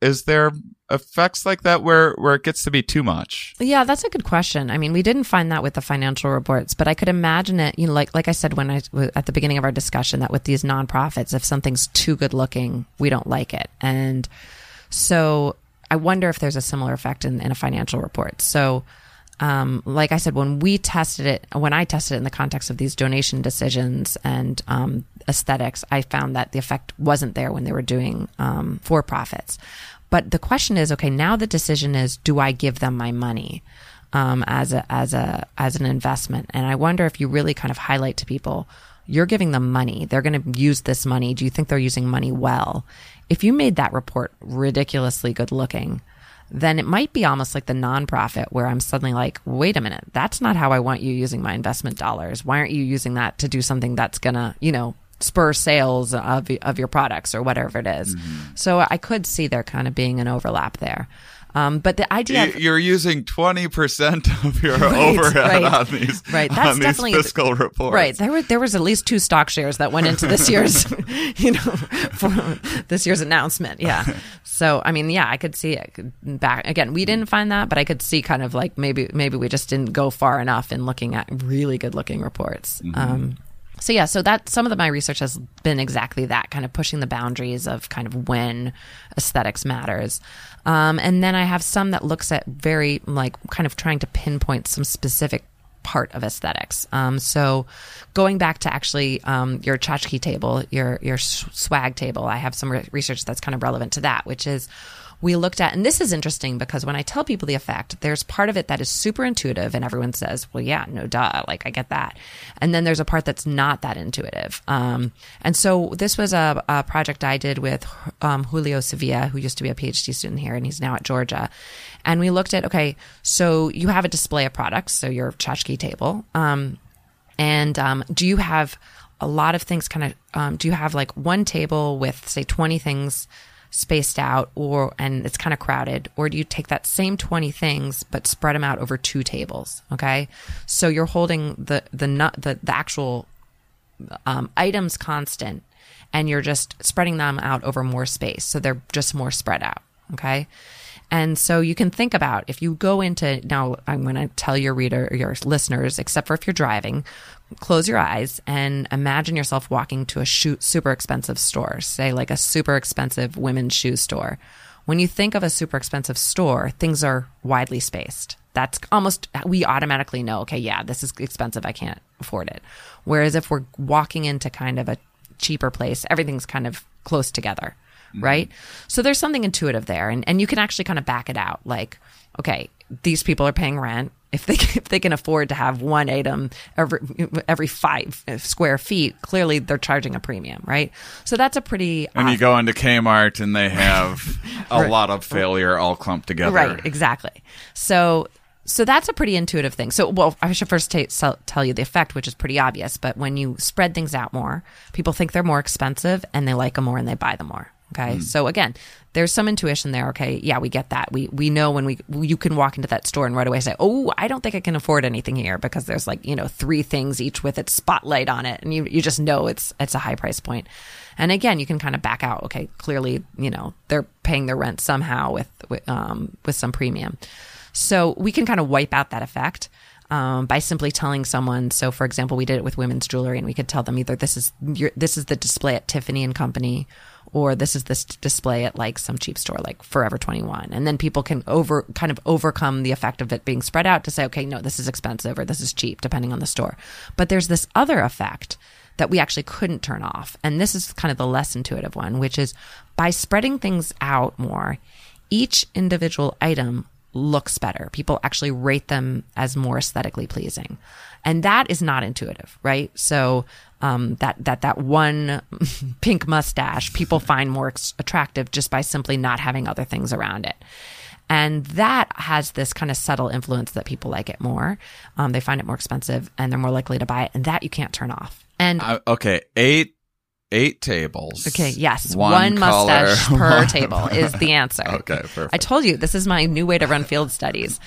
Is there effects like that where where it gets to be too much? Yeah, that's a good question. I mean, we didn't find that with the financial reports, but I could imagine it. You know, like like I said when I at the beginning of our discussion, that with these nonprofits, if something's too good looking, we don't like it, and so I wonder if there's a similar effect in, in a financial report. So. Um, like I said, when we tested it, when I tested it in the context of these donation decisions and um, aesthetics, I found that the effect wasn't there when they were doing um, for profits. But the question is, okay, now the decision is, do I give them my money um, as a as a as an investment? And I wonder if you really kind of highlight to people, you're giving them money. They're going to use this money. Do you think they're using money well? If you made that report ridiculously good looking, then it might be almost like the nonprofit where I'm suddenly like, wait a minute, that's not how I want you using my investment dollars. Why aren't you using that to do something that's gonna, you know, spur sales of of your products or whatever it is. Mm-hmm. So I could see there kind of being an overlap there. Um, but the idea of, you're using twenty percent of your right, overhead right, on these right. That's definitely fiscal reports. Right. There were there was at least two stock shares that went into this year's you know for this year's announcement. Yeah. So I mean, yeah, I could see it back again. We didn't find that, but I could see kind of like maybe maybe we just didn't go far enough in looking at really good looking reports. Mm-hmm. Um, so yeah, so that some of the, my research has been exactly that, kind of pushing the boundaries of kind of when aesthetics matters. Um, and then I have some that looks at very like kind of trying to pinpoint some specific part of aesthetics. Um, so going back to actually um, your tchotchke table, your your swag table, I have some re- research that's kind of relevant to that, which is we looked at, and this is interesting because when I tell people the effect, there's part of it that is super intuitive, and everyone says, well, yeah, no duh, like I get that. And then there's a part that's not that intuitive. Um, and so this was a, a project I did with um, Julio Sevilla, who used to be a PhD student here, and he's now at Georgia. And we looked at, okay, so you have a display of products, so your tchotchke table. Um, and um, do you have a lot of things kind of, um, do you have like one table with, say, 20 things? Spaced out or and it's kind of crowded or do you take that same 20 things but spread them out over two tables okay? So you're holding the the nut the, the actual um, items constant and you're just spreading them out over more space so they're just more spread out okay? And so you can think about if you go into now, I'm going to tell your reader, your listeners, except for if you're driving, close your eyes and imagine yourself walking to a shoe, super expensive store, say like a super expensive women's shoe store. When you think of a super expensive store, things are widely spaced. That's almost, we automatically know, okay, yeah, this is expensive. I can't afford it. Whereas if we're walking into kind of a cheaper place, everything's kind of close together, mm-hmm. right? So there's something intuitive there. And, and you can actually kind of back it out. Like, okay, these people are paying rent if they if they can afford to have one item every every five square feet, clearly they're charging a premium, right? So that's a pretty. And you go into Kmart and they have a right. lot of failure all clumped together. Right, exactly. So so that's a pretty intuitive thing. So, well, I should first t- tell you the effect, which is pretty obvious. But when you spread things out more, people think they're more expensive and they like them more and they buy them more. Okay. Mm. So again, there's some intuition there. Okay. Yeah, we get that. We, we know when we, you can walk into that store and right away say, Oh, I don't think I can afford anything here because there's like, you know, three things each with its spotlight on it. And you, you just know it's, it's a high price point. And again, you can kind of back out. Okay. Clearly, you know, they're paying their rent somehow with, with, um, with some premium. So we can kind of wipe out that effect. Um, by simply telling someone. So, for example, we did it with women's jewelry, and we could tell them either this is your, this is the display at Tiffany and Company, or this is this display at like some cheap store like Forever 21 and then people can over kind of overcome the effect of it being spread out to say okay no this is expensive or this is cheap depending on the store. But there's this other effect that we actually couldn't turn off. And this is kind of the less intuitive one which is by spreading things out more each individual item looks better people actually rate them as more aesthetically pleasing and that is not intuitive right so um, that that that one pink mustache people find more attractive just by simply not having other things around it. And that has this kind of subtle influence that people like it more. Um, they find it more expensive and they're more likely to buy it. And that you can't turn off. And okay, eight eight tables. Okay, yes. One, one mustache per table is the answer. okay, perfect. I told you this is my new way to run field studies.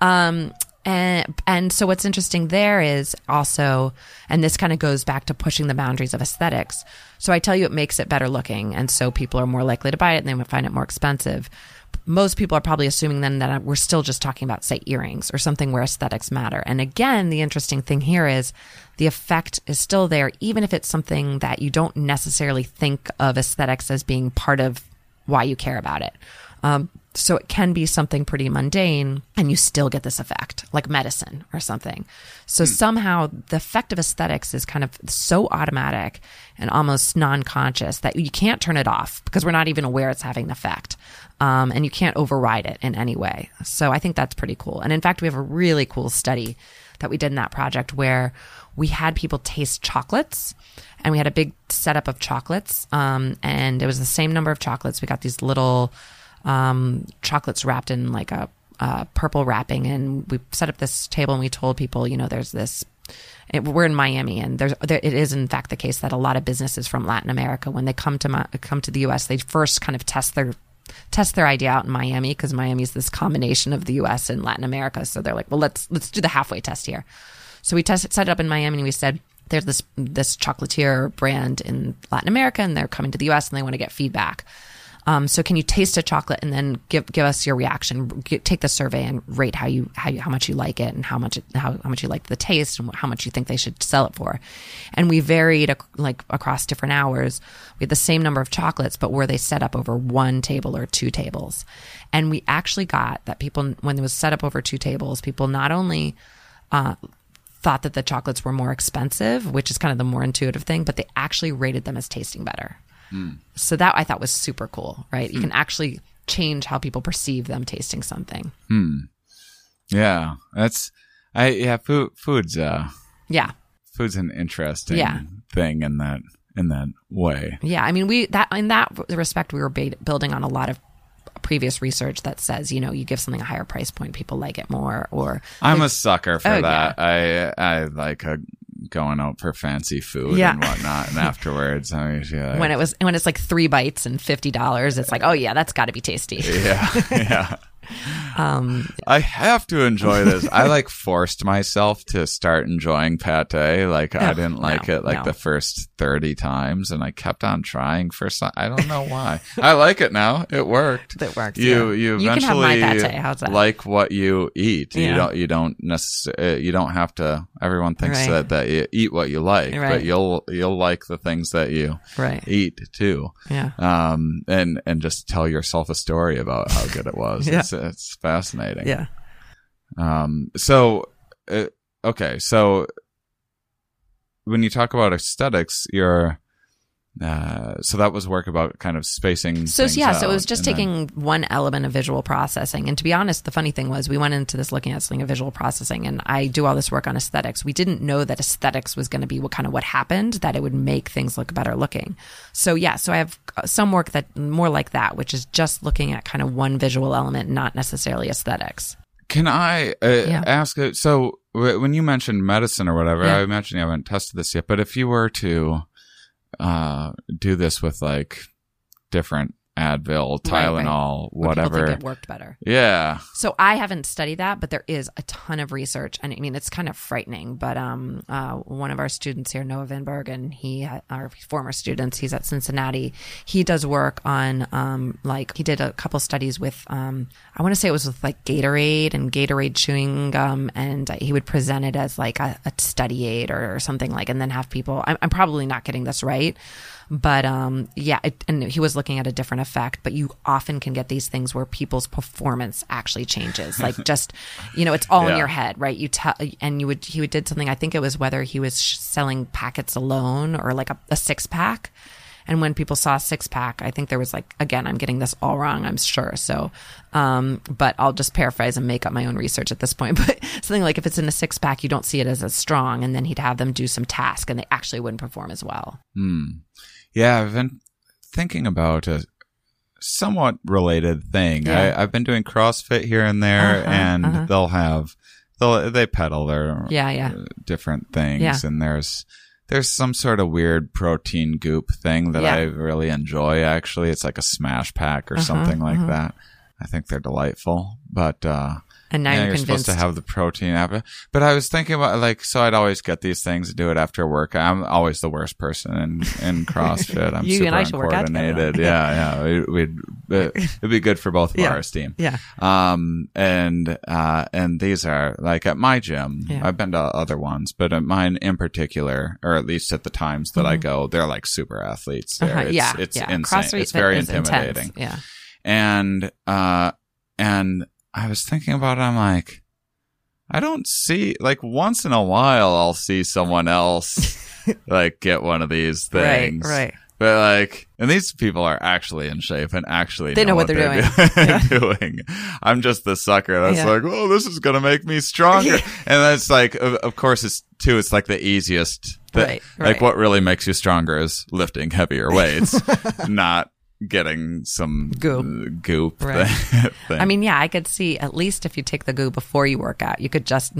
Um, and and so what's interesting there is also and this kind of goes back to pushing the boundaries of aesthetics. So I tell you it makes it better looking and so people are more likely to buy it and they would find it more expensive. Most people are probably assuming then that we're still just talking about say earrings or something where aesthetics matter. And again, the interesting thing here is the effect is still there even if it's something that you don't necessarily think of aesthetics as being part of why you care about it. Um, so it can be something pretty mundane and you still get this effect, like medicine or something. So hmm. somehow the effect of aesthetics is kind of so automatic and almost non conscious that you can't turn it off because we're not even aware it's having an effect. Um, and you can't override it in any way. So I think that's pretty cool. And in fact, we have a really cool study that we did in that project where we had people taste chocolates and we had a big setup of chocolates. Um, and it was the same number of chocolates. We got these little, um, chocolates wrapped in like a, purple wrapping, and we set up this table and we told people, you know, there's this it, we're in Miami, and there's there, it is in fact the case that a lot of businesses from Latin America, when they come to come to the U.S., they first kind of test their test their idea out in Miami because Miami is this combination of the U.S. and Latin America. So they're like, well, let's let's do the halfway test here. So we test, set it up in Miami, and we said there's this this chocolatier brand in Latin America, and they're coming to the U.S. and they want to get feedback. Um, so can you taste a chocolate and then give give us your reaction? G- take the survey and rate how you how you, how much you like it and how much how how much you like the taste and how much you think they should sell it for. And we varied ac- like across different hours. We had the same number of chocolates, but were they set up over one table or two tables? And we actually got that people when it was set up over two tables, people not only uh, thought that the chocolates were more expensive, which is kind of the more intuitive thing, but they actually rated them as tasting better. So that I thought was super cool, right? You can actually change how people perceive them tasting something. Yeah, that's I yeah. Food food's uh Yeah. food's an interesting Yeah. thing in that in that way. Yeah. I mean, we, that, in that respect, we were ba- building on a lot of previous research that says, you know, you give something a higher price point, people like it more, or I'm a sucker for Oh, that. I I like uh, going out for fancy food Yeah. and whatnot, and afterwards usually like, when it was, when it's like three bites and $50, it's like, oh yeah, that's got to be tasty. yeah yeah. Um, I have to enjoy this. I like forced myself to start enjoying pate. Like I didn't like no, it like no. the first thirty times, and I kept on trying for some. I don't know why. I like it now. It worked. That works, You yeah. you You can have my eventually that? like what you eat. You don't you don't necessarily you don't have to. Everyone thinks Right. that that you eat what you like, but you'll you'll like the things that you right. eat too Yeah. um, and and just tell yourself a story about how good it was. Yeah. It's it's fascinating. Yeah. Um. So, uh, okay. So, when you talk about aesthetics, you're. Uh, so that was work about kind of spacing. So yeah, so it was just and then- taking one element of visual processing. And to be honest, the funny thing was we went into this looking at something of visual processing and I do all this work on aesthetics. We didn't know that aesthetics was going to be what kind of what happened, that it would make things look better looking. So yeah, so I have some work that more like that, which is just looking at kind of one visual element, not necessarily aesthetics. Can I uh, Yeah. ask? So when you mentioned medicine or whatever, Yeah. I imagine you haven't tested this yet. But if you were to uh, do this with like different Advil, Right, right. Tylenol, whatever, it worked better. yeah, So I haven't studied that, but there is a ton of research, and I mean it's kind of frightening. But um, uh, one of our students here, Noah Van Bergen, he our former students, he's at Cincinnati. He does work on um, like he did a couple studies with um, I want to say it was with like Gatorade and Gatorade chewing gum, and he would present it as like a, a study aid or, or something like, and then have people. I'm, I'm probably not getting this right. But um, yeah, it, and he was looking at a different effect. But you often can get these things where people's performance actually changes. Like just, you know, it's all in your head, right? You tell, and you would he would did something. I think it was whether he was selling packets alone or like a, a six pack. And when people saw a six pack, I think there was like again, I'm getting this all wrong, I'm sure. So, um, but I'll just paraphrase and make up my own research at this point. But something like if it's in a six pack, you don't see it as as strong, and then he'd have them do some task, and they actually wouldn't perform as well. Yeah. I've been thinking about a somewhat related thing. Yeah. I, I've been doing CrossFit here and there, Uh-huh, and uh-huh. they'll have they'll they pedal their Yeah, yeah. uh, different things, Yeah. and there's there's some sort of weird protein goop thing that Yeah. I really enjoy. Actually, it's like a smash pack or Uh-huh, something like that. I think they're delightful, but uh, And now yeah, you're you're supposed to have the protein after. But I was thinking about like, so I'd always get these things and do it after work. I'm always the worst person in, in CrossFit. I'm You super and I should work out together uncoordinated. Yeah, yeah. We- We'd, it'd be good for both of Yeah. our esteem. yeah. Um, and, uh, and these are like at my gym, Yeah. I've been to other ones, but at mine in particular, or at least at the times that I go, they're like super athletes there. Mm-hmm. Uh-huh. It's, yeah. it's yeah. insane. CrossFit it's very is intense. intimidating Yeah. and uh and i was thinking about it i'm like i don't see like once in a while i'll see someone else like get one of these things. right. but like and these people are actually in shape and actually They know what they're do- doing. I'm just the sucker that's Yeah. like oh this is gonna make me stronger. And that's like of, of course it's too it's like the easiest thi- Right, like what really makes you stronger is lifting heavier weights not getting some Goop. goop Right. thing. I mean, yeah, I could see at least if you take the goo before you work out, you could just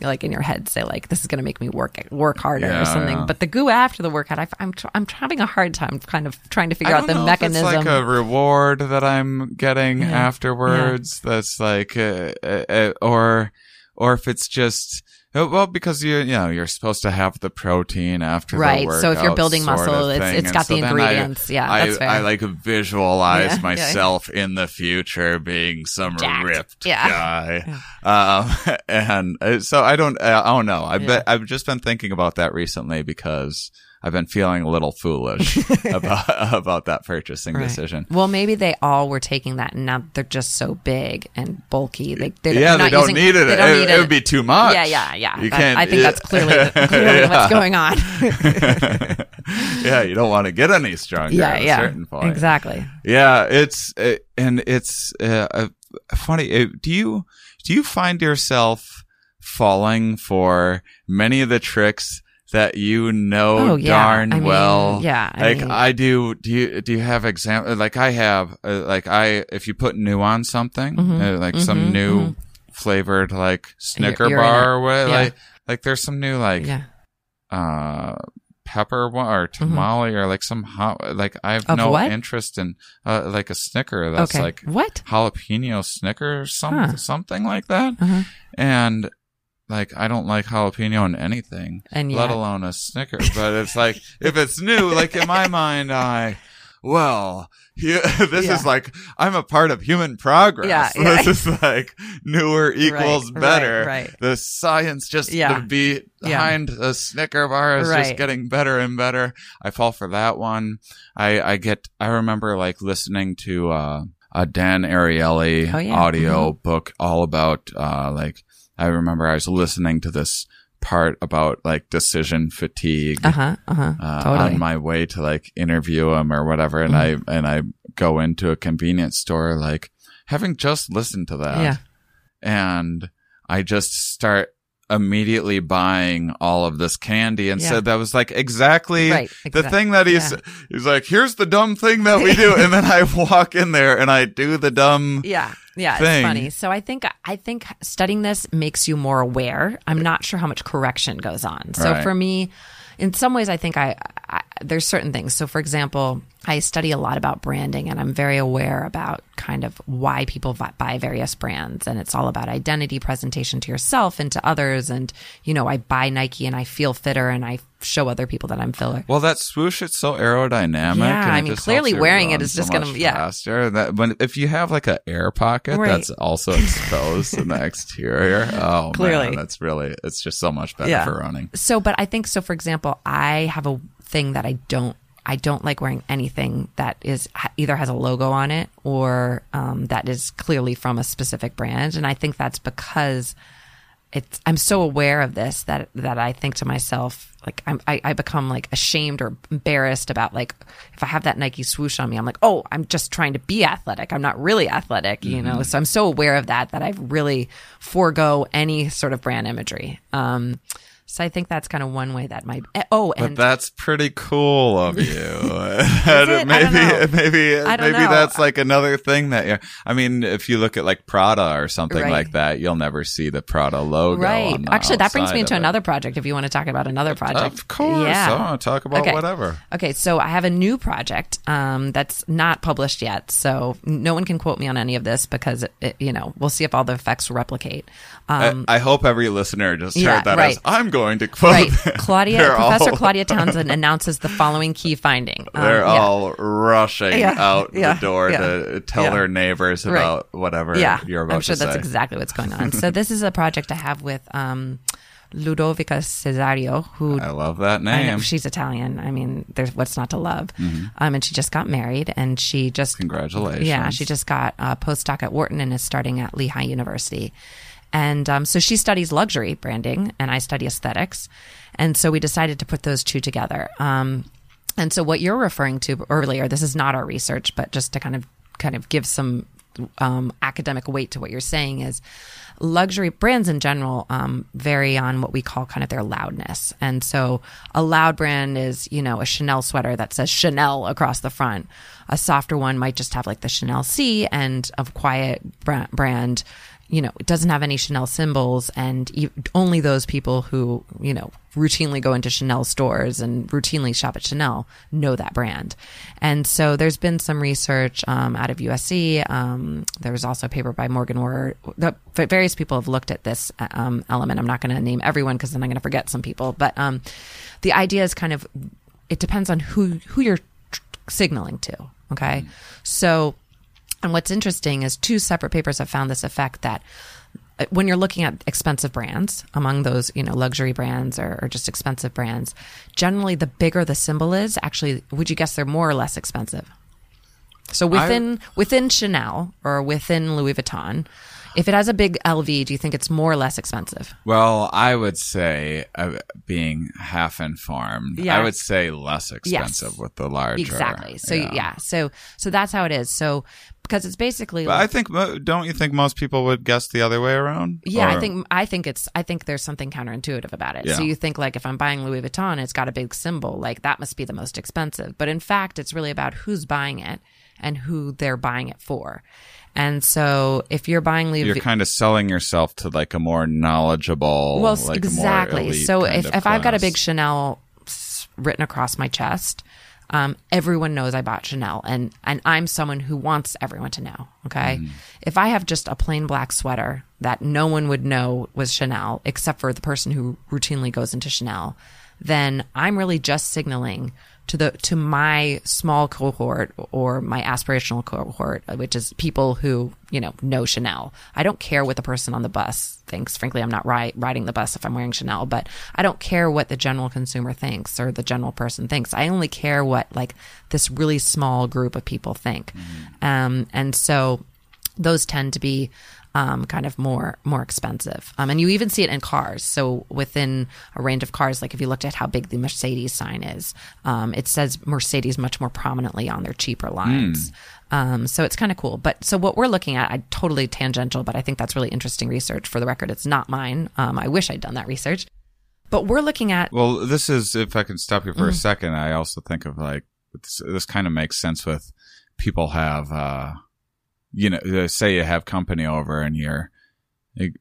like in your head say like, "This is going to make me work work harder" Yeah, or something. yeah. But the goo after the workout, I, am tr- I'm having a hard time kind of trying to figure out the mechanism. Like a reward that I'm getting Yeah. afterwards. That's like, uh, uh, uh, or, or if it's just, Well, because you you know you're supposed to have the protein after the Right, so if you're building muscle, it's- it's got the then I- ingredients. Yeah, I, that's fair. I like visualize Yeah, yeah, yeah. myself in the future being some Jacked. ripped Yeah. guy, um, and uh, so I don't. Uh, I don't know. I bet I've just been thinking about that recently because I've been feeling a little foolish about about that purchasing Right. decision. Well, maybe they all were taking that, and now they're just so big and bulky. They, they're, yeah, they're they not don't using- need it. They don't it, need it would be too much. Yeah, yeah, yeah. You That- can't. I think yeah. that's clearly, clearly Yeah. what's going on. yeah, you don't want to get any stronger yeah, at a yeah. certain point. Exactly. Yeah, it's uh, and it's uh, uh, funny. Uh, do you do you find yourself falling for many of the tricks that you know Oh, yeah. darn I mean, well? yeah, I like mean- I do. Do you do you have example? Like I have. Uh, like I, if you put new on something, uh, like some mhm, new flavored like Snicker you're in bar or what, Yeah. like like there's some new like Yeah. uh pepper one or tamale or like some hot like I have Mm-hmm. Of no what? interest in uh like a Snicker that's okay. like what? jalapeno Snicker or some Huh. something like that. Uh-huh. And like I don't like jalapeno in anything, And let alone a Snicker. But it's like if it's new, like in my mind, I well, he, this Yeah. is like I'm a part of human progress. Yeah, yeah. This is like newer equals right, better. right. The science just Yeah. to be Yeah. behind a Snicker bar is just getting better and better. I fall for that one. I I get. I remember like listening to uh, a Dan Ariely Oh, yeah. audio book all about uh like I remember I was listening to this part about like decision fatigue Uh huh. Uh totally. on my way to like interview him or whatever and Mm-hmm. I and I go into a convenience store like having just listened to that Yeah. and I just start immediately buying all of this candy and Yeah. said that was like exactly Right, the thing that he's yeah. he's like here's the dumb thing that we do and then I walk in there and I do the dumb Yeah, yeah, thing. it's funny. So I think I think studying this makes you more aware. I'm not sure how much correction goes on. So Right. for me, in some ways, I think I, I there's certain things. So for example, I study a lot about branding, and I'm very aware about kind of why people buy various brands, and it's all about identity presentation to yourself and to others. And you know, I buy Nike and I feel fitter, and I show other people that I'm filler. Well, that swoosh it's so aerodynamic. Yeah, and I mean, clearly wearing it is so just gonna- much yeah. faster. That when if you have like an air pocket Right. that's also exposed in the exterior, oh Clearly. man, that's really it's just so much better Yeah. for running. So, but I think so. For example, I have a thing that I don't. I don't like wearing anything that is either has a logo on it or um, that is clearly from a specific brand, and I think that's because it's. I'm so aware of this that that I think to myself like I'm, I, I become like ashamed or embarrassed about like if I have that Nike swoosh on me, I'm like, oh, I'm just trying to be athletic. I'm not really athletic, you know. So I'm so aware of that that I really forego any sort of brand imagery. Um, so I think that's kind of one way that might. Oh, But and that's pretty cool of you. it? I maybe, maybe, maybe know. that's like another thing that you. I mean, if you look at like Prada or something Right. like that, you'll never see the Prada logo. right. Actually, that brings me into another project. If you want to talk about another project, Of course. Yeah. Oh, talk about Okay. whatever. Okay, so I have a new project um, that's not published yet, so no one can quote me on any of this because it, it, you know we'll see if all the effects replicate. Um, I, I hope every listener just yeah, heard that right. as I'm going to quote. right. Claudia, Professor all- Claudia Townsend announces the following key finding. Um, They're yeah. all rushing Yeah, out the door to tell their neighbors Right. about whatever yeah, you're about I'm sure that's say. exactly what's going on. so this is a project I have with um, Ludovica Cesareo, who I love that I know name. she's Italian. I mean, there's what's not to love. Um, and she just got married, and she just Congratulations. Yeah, she just got a postdoc at Wharton and is starting at Lehigh University. And um, so she studies luxury branding, and I study aesthetics. And so we decided to put those two together. Um, and so what you're referring to earlier, this is not our research, but just to kind of kind of give some um, academic weight to what you're saying is luxury brands in general um, vary on what we call kind of their loudness. And so a loud brand is, you know, a Chanel sweater that says Chanel across the front. A softer one might just have like the Chanel C and a quiet bra- brand, you know, it doesn't have any Chanel symbols, and only those people who, you know, routinely go into Chanel stores and routinely shop at Chanel know that brand. And so there's been some research um, out of USC. Um, there was also a paper by Morgan Ward. Various people have looked at this um, element. I'm not going to name everyone because then I'm going to forget some people. But um, the idea is kind of it depends on who who you're signaling to. Okay, so and what's interesting is two separate papers have found this effect that uh, when you're looking at expensive brands among those you know luxury brands or, or, just expensive brands generally the bigger the symbol is actually would you guess they're more or less expensive? So within I, within chanel or within louis vuitton if it has a big LV, do you think it's more or less expensive? Well, I would say, uh, being half informed, yeah. I would say less expensive yes. with the larger. Exactly. So yeah. yeah. so so that's how it is. So because it's basically. Like, I think don't you think most people would guess the other way around? Yeah, or? I think I think it's I think there's something counterintuitive about it. Yeah. So you think like if I'm buying Louis Vuitton, it's got a big symbol, like that must be the most expensive. But in fact, it's really about who's buying it and who they're buying it for. And so if you're buying Louis You're kind of selling yourself to like a more knowledgeable Well, like exactly. So if, if I've got a big Chanel written across my chest, um, everyone knows I bought Chanel and, and I'm someone who wants everyone to know. Okay. Mm. If I have just a plain black sweater that no one would know was Chanel, except for the person who routinely goes into Chanel, then I'm really just signaling to the to my small cohort or my aspirational cohort, which is people who you know know Chanel. I don't care what the person on the bus thinks. Frankly, I'm not ri- riding the bus if I'm wearing Chanel, but I don't care what the general consumer thinks or the general person thinks. I only care what like this really small group of people think, mm-hmm. um, and so those tend to be um, kind of more more expensive. Um, and you even see it in cars. So within a range of cars, like if you looked at how big the Mercedes sign is, um, it says Mercedes much more prominently on their cheaper lines. Mm. so it's kind of cool. But so what we're looking at, I totally tangential, but I think that's really interesting research. For the record, it's not mine. Um, I wish I'd done that research. But we're looking at. Well, this is if I can stop you for mm. a mm-hmm. second. I also think of like this, this kind of makes sense with people have. Uh, you know, uh, say you have company over and you're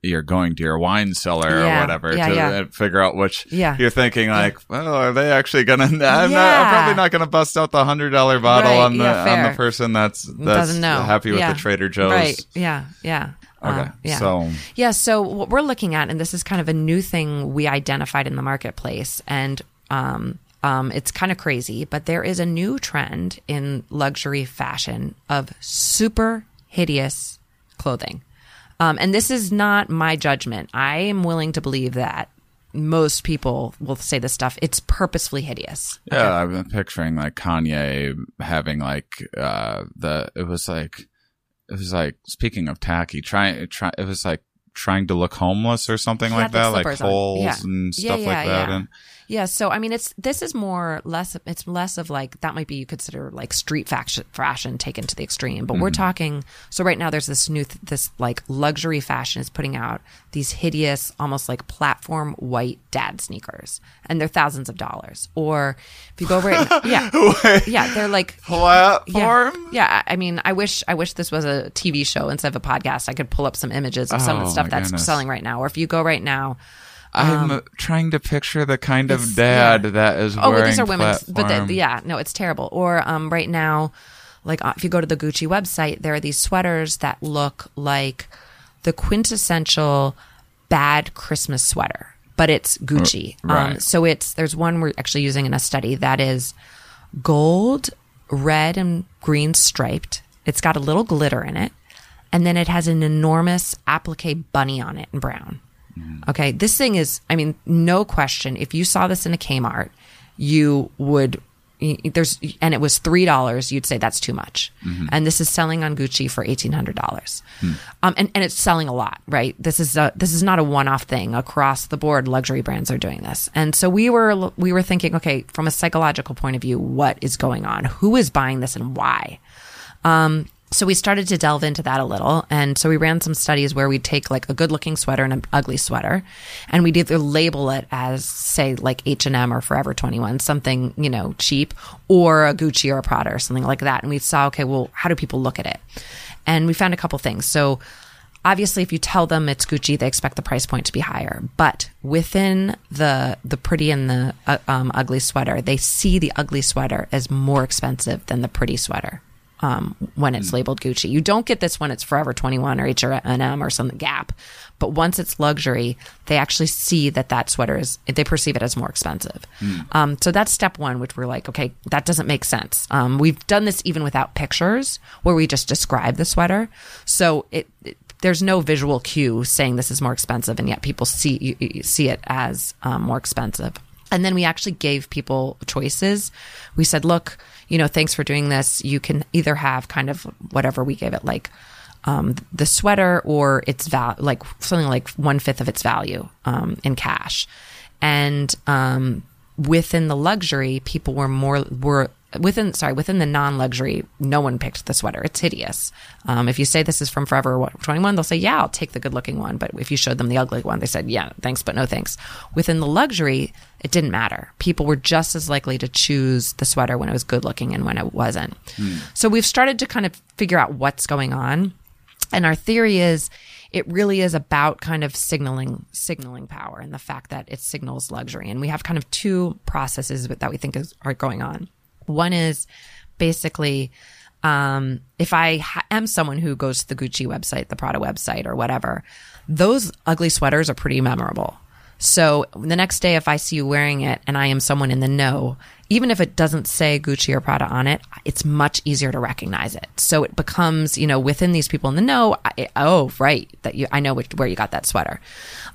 you're going to your wine cellar yeah, or whatever yeah, to yeah. Uh, figure out which yeah. you're thinking like, well, are they actually gonna? I'm, not, I'm probably not gonna bust out the hundred dollar bottle right, on the on the person that's that's happy with the Trader Joe's. Right? Yeah. Yeah. Okay. Um, yeah. So yeah. So what we're looking at, and this is kind of a new thing we identified in the marketplace, and um, um, it's kind of crazy, but there is a new trend in luxury fashion of super hideous clothing. Um, and this is not my judgment. I am willing to believe that most people will say this stuff. It's purposefully hideous. Yeah, okay. I've been picturing like Kanye having like uh the it was like it was like speaking of tacky, trying try it was like trying to look homeless or something like that, like holes yeah. and stuff yeah, yeah, like that. And yeah. So I mean, it's this is more less. It's less of like that might be you consider like street fashion, fashion taken to the extreme. But mm-hmm. we're talking. So right now there's this new this like luxury fashion is putting out these hideous, almost like platform white dad sneakers, and they're thousands of dollars. Or if you go right, yeah, yeah, they're like platform. Yeah, yeah, I mean, I wish I wish this was a TV show instead of a podcast. I could pull up some images of some oh, of the oh, stuff that's goodness. selling right now. Or if you go right now I'm um, trying to picture the kind of dad yeah. that is oh, wearing. Oh, these are women, but the, yeah, no, it's terrible. Or um, right now, like uh, if you go to the Gucci website, there are these sweaters that look like the quintessential bad Christmas sweater, but it's Gucci. Uh, right. Um, so it's there's one we're actually using in a study that is gold, red, and green striped. It's got a little glitter in it, and then it has an enormous applique bunny on it in brown. Mm. Okay. This thing is, I mean, no question. If you saw this in a Kmart, you would there's and it was three dollars you'd say that's too much mm-hmm. and this is selling on gucci for $1800 hmm. um, and, and it's selling a lot right this is a this is not a one-off thing across the board luxury brands are doing this and so we were we were thinking okay from a psychological point of view what is going on who is buying this and why um, so we started to delve into that a little. And so we ran some studies where we'd take like a good looking sweater and an ugly sweater. And we'd either label it as say like h&m or forever 21 something you know cheap or a gucci or a prada or something like that. And we saw okay well how do people look at it? And we found a couple things. So obviously if you tell them it's Gucci, they expect the price point to be higher. But within the the pretty and the uh, um, ugly sweater, they see the ugly sweater as more expensive than the pretty sweater. Um, when it's labeled Gucci, you don't get this when it's Forever 21 or H&M or some Gap, but once it's luxury, they actually see that that sweater is they perceive it as more expensive. Um, so that's step one, which we're like, okay, that doesn't make sense. Um, we've done this even without pictures, where we just describe the sweater. So it, it there's no visual cue saying this is more expensive, and yet people see you, you see it as um, more expensive. And then we actually gave people choices. We said, look, you know, thanks for doing this. You can either have kind of whatever we gave it, like um, the sweater, or its like something like one fifth of its value um, in cash. And um, within the luxury, people were more were within sorry within the non-luxury no one picked the sweater. It's hideous. Um, if you say this is from forever 21 they'll say yeah i'll take the good looking one. But if you showed them the ugly one they said yeah thanks but no thanks. Within the luxury it didn't matter. People were just as likely to choose the sweater when it was good looking and when it wasn't. So we've started to kind of figure out what's going on. And our theory is it really is about kind of signaling signaling power and the fact that it signals luxury. And we have kind of two processes that we think is, are going on one is basically um, if I ha- am someone who goes to the Gucci website, the Prada website, or whatever, those ugly sweaters are pretty memorable. So the next day, if I see you wearing it and I am someone in the know, even if it doesn't say Gucci or Prada on it, it's much easier to recognize it. So it becomes, you know, within these people in the know, I, oh, right, that you, I know which, where you got that sweater.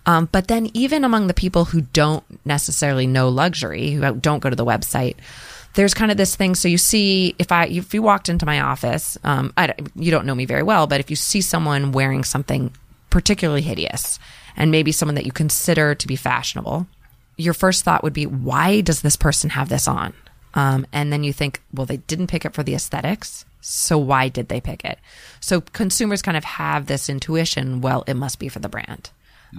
Um, but then even among the people who don't necessarily know luxury, who don't go to the website, there's kind of this thing. So you see, if I if you walked into my office, um, I, you don't know me very well, but if you see someone wearing something particularly hideous, and maybe someone that you consider to be fashionable, your first thought would be, why does this person have this on? Um, and then you think, well, they didn't pick it for the aesthetics. So why did they pick it? So consumers kind of have this intuition. Well, it must be for the brand.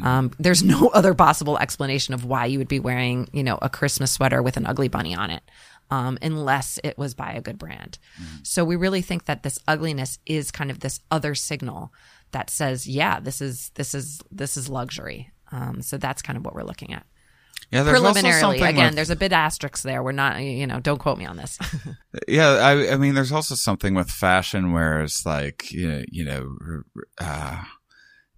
Um, there's no other possible explanation of why you would be wearing, you know, a Christmas sweater with an ugly bunny on it, um, unless it was by a good brand. So we really think that this ugliness is kind of this other signal that says, yeah, this is this is this is luxury. Um, so that's kind of what we're looking at. Yeah, there's Preliminarily, again, with- there's a bit asterisk there. We're not, you know, don't quote me on this. Yeah, I, I mean, there's also something with fashion where it's like, you know, you know uh,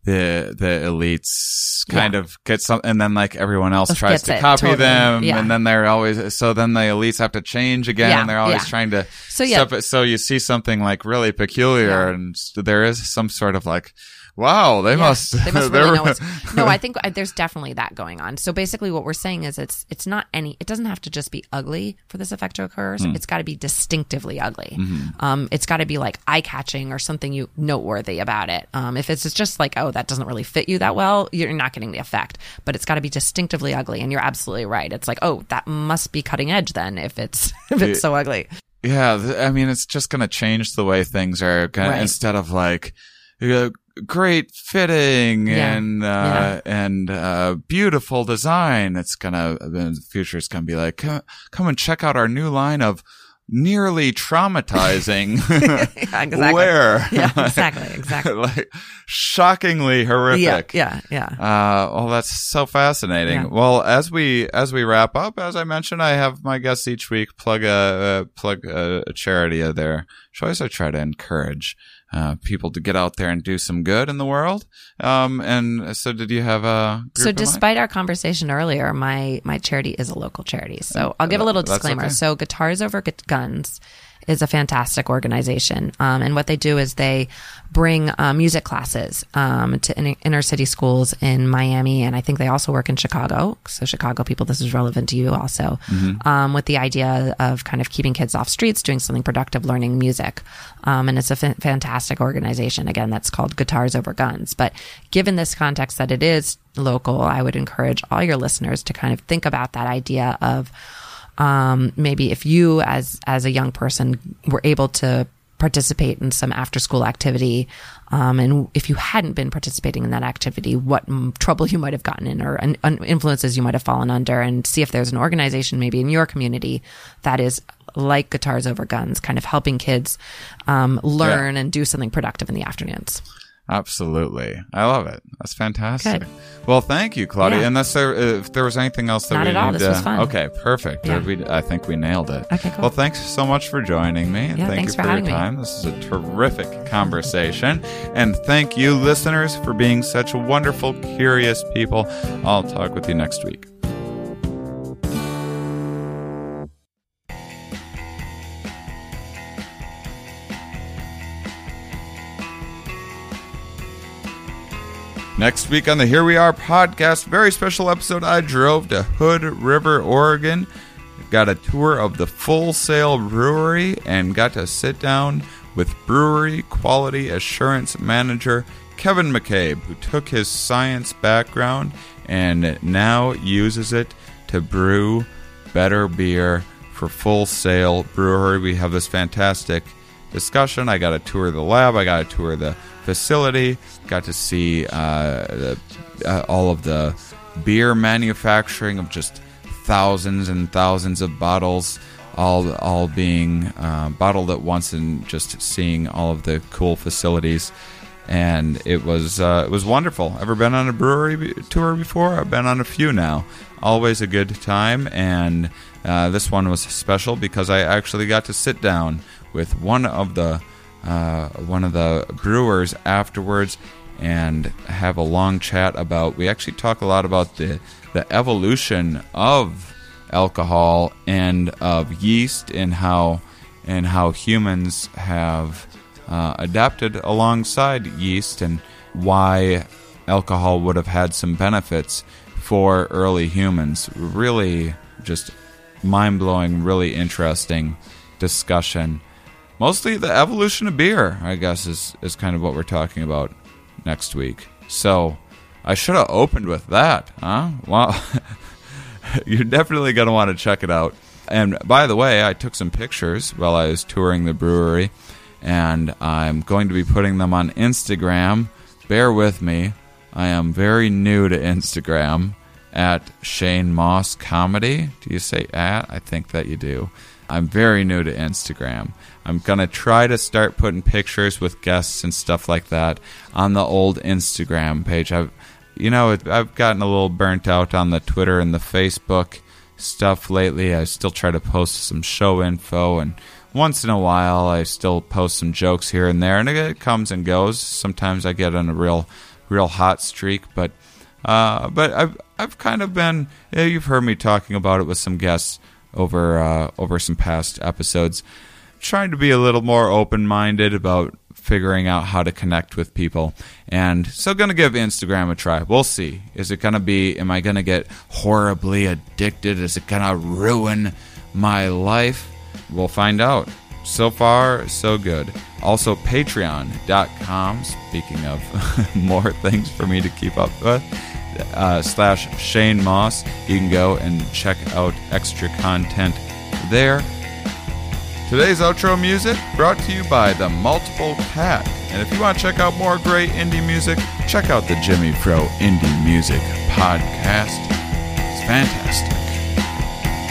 the the elites kind Yeah. of get some, and then like everyone else tries to it, copy totally. them, Yeah. and then they're always so then the elites have to change again, Yeah, and they're always trying to. So, yeah. it- so you see something like really peculiar, and there is some sort of like, wow, they Yeah, must, they must really know what's. No, I think uh, there's definitely that going on. So basically, what we're saying is it's it's not any. It doesn't have to just be ugly for this effect to occur. Hmm. It's got to be distinctively ugly. Mm-hmm. Um, it's got to be like eye catching or something you noteworthy about it. Um, if it's just like oh that doesn't really fit you that well, you're not getting the effect. But it's got to be distinctively ugly, and you're absolutely right. It's like oh that must be cutting edge then if it's if it's so ugly. Yeah, I mean, it's just going to change the way things are. Gonna, Right. Instead of like uh, great fitting Yeah. and uh, Yeah. and uh, beautiful design, it's gonna the future. It's gonna be like, come, come and check out our new line of nearly traumatizing Yeah, exactly. wear. Yeah, exactly, exactly. like shockingly horrific. Yeah, yeah, yeah. Uh, well, that's so fascinating. Yeah. Well, as we as we wrap up, as I mentioned, I have my guests each week plug a uh, plug a, a charity of their choice. I try to encourage uh, people to get out there and do some good in the world. Um, and so, did you have a group So, despite our conversation earlier, my my charity is a local charity. So, I'll give a little disclaimer. okay. So, Guitars Over Guns is a fantastic organization, um, and what they do is they bring uh, music classes um, to in- inner city schools in Miami, and I think they also work in Chicago. So, Chicago people, this is relevant to you also, Mm-hmm. um, with the idea of kind of keeping kids off streets, doing something productive, learning music, um, and it's a fantastic organization. Again, that's called Guitars Over Guns. But given this context that it is local, I would encourage all your listeners to kind of think about that idea of um, maybe if you as as a young person were able to participate in some after school activity um, and if you hadn't been participating in that activity what trouble you might have gotten in or un- un- influences you might have fallen under and see if there's an organization maybe in your community that is like guitars over guns kind of helping kids um, learn and do something productive in the afternoons Absolutely. I love it. That's fantastic. Good. Well, thank you, Claudia. Yeah. Unless there, if there was anything else that Not we at all. need This to, was fun. Okay, perfect. Yeah. Uh, we, I think we nailed it. Okay, cool. Well, thanks so much for joining me. And Yeah, thank you for for your having me. time. This is a terrific conversation. And thank you, listeners, for being such wonderful, curious people. I'll talk with you next week. Next week on the Here We Are podcast, very special episode. I drove to Hood River, Oregon, got a tour of the Full Sail Brewery, and got to sit down with brewery quality assurance manager Kevin McCabe, who took his science background and now uses it to brew better beer for Full Sail Brewery. We have this fantastic discussion. I got a tour of the lab. I got a tour of the facility. Got to see uh, the, uh, all of the beer manufacturing of just thousands and thousands of bottles, all all being uh, bottled at once, and just seeing all of the cool facilities. And it was uh, it was wonderful. Ever been on a brewery tour before? I've been on a few now. Always a good time, and uh, this one was special because I actually got to sit down with one of the uh, one of the brewers afterwards and have a long chat about. We actually talk a lot about the the evolution of alcohol and of yeast and how and how humans have uh, adapted alongside yeast and why alcohol would have had some benefits for early humans. Really, just mind blowing, really interesting discussion. Mostly the evolution of beer, I guess, is, is kind of what we're talking about next week. So I should have opened with that, huh? Well, you're definitely going to want to check it out. And by the way, I took some pictures while I was touring the brewery, and I'm going to be putting them on Instagram. Bear with me. I am very new to Instagram at Shane Mauss Comedy. Do you say at? I think that you do. I'm very new to Instagram. I'm going to try to start putting pictures with guests and stuff like that on the old Instagram page. I've you know, I've gotten a little burnt out on the Twitter and the Facebook stuff lately. I still try to post some show info, and once in a while, I still post some jokes here and there, and it comes and goes. Sometimes I get on a real, real hot streak, but, uh, but I've I've kind of been. Yeah, you've heard me talking about it with some guests over uh, over some past episodes. Trying to be a little more open minded about figuring out how to connect with people. And so going to give Instagram a try. We'll see. Is it going to be am I going to get horribly addicted? Is it going to ruin my life? We'll find out. So far, so good. Also, patreon.com, speaking of more things for me to keep up with, uh, slash Shane Mauss. You can go and check out extra content there. Today's outro music brought to you by the Multiple Cat. And if you want to check out more great indie music, check out the Jimmy Pro Indie Music Podcast. It's fantastic.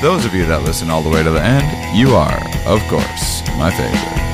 Those of you that listen all the way to the end, you are, of course, my favorite.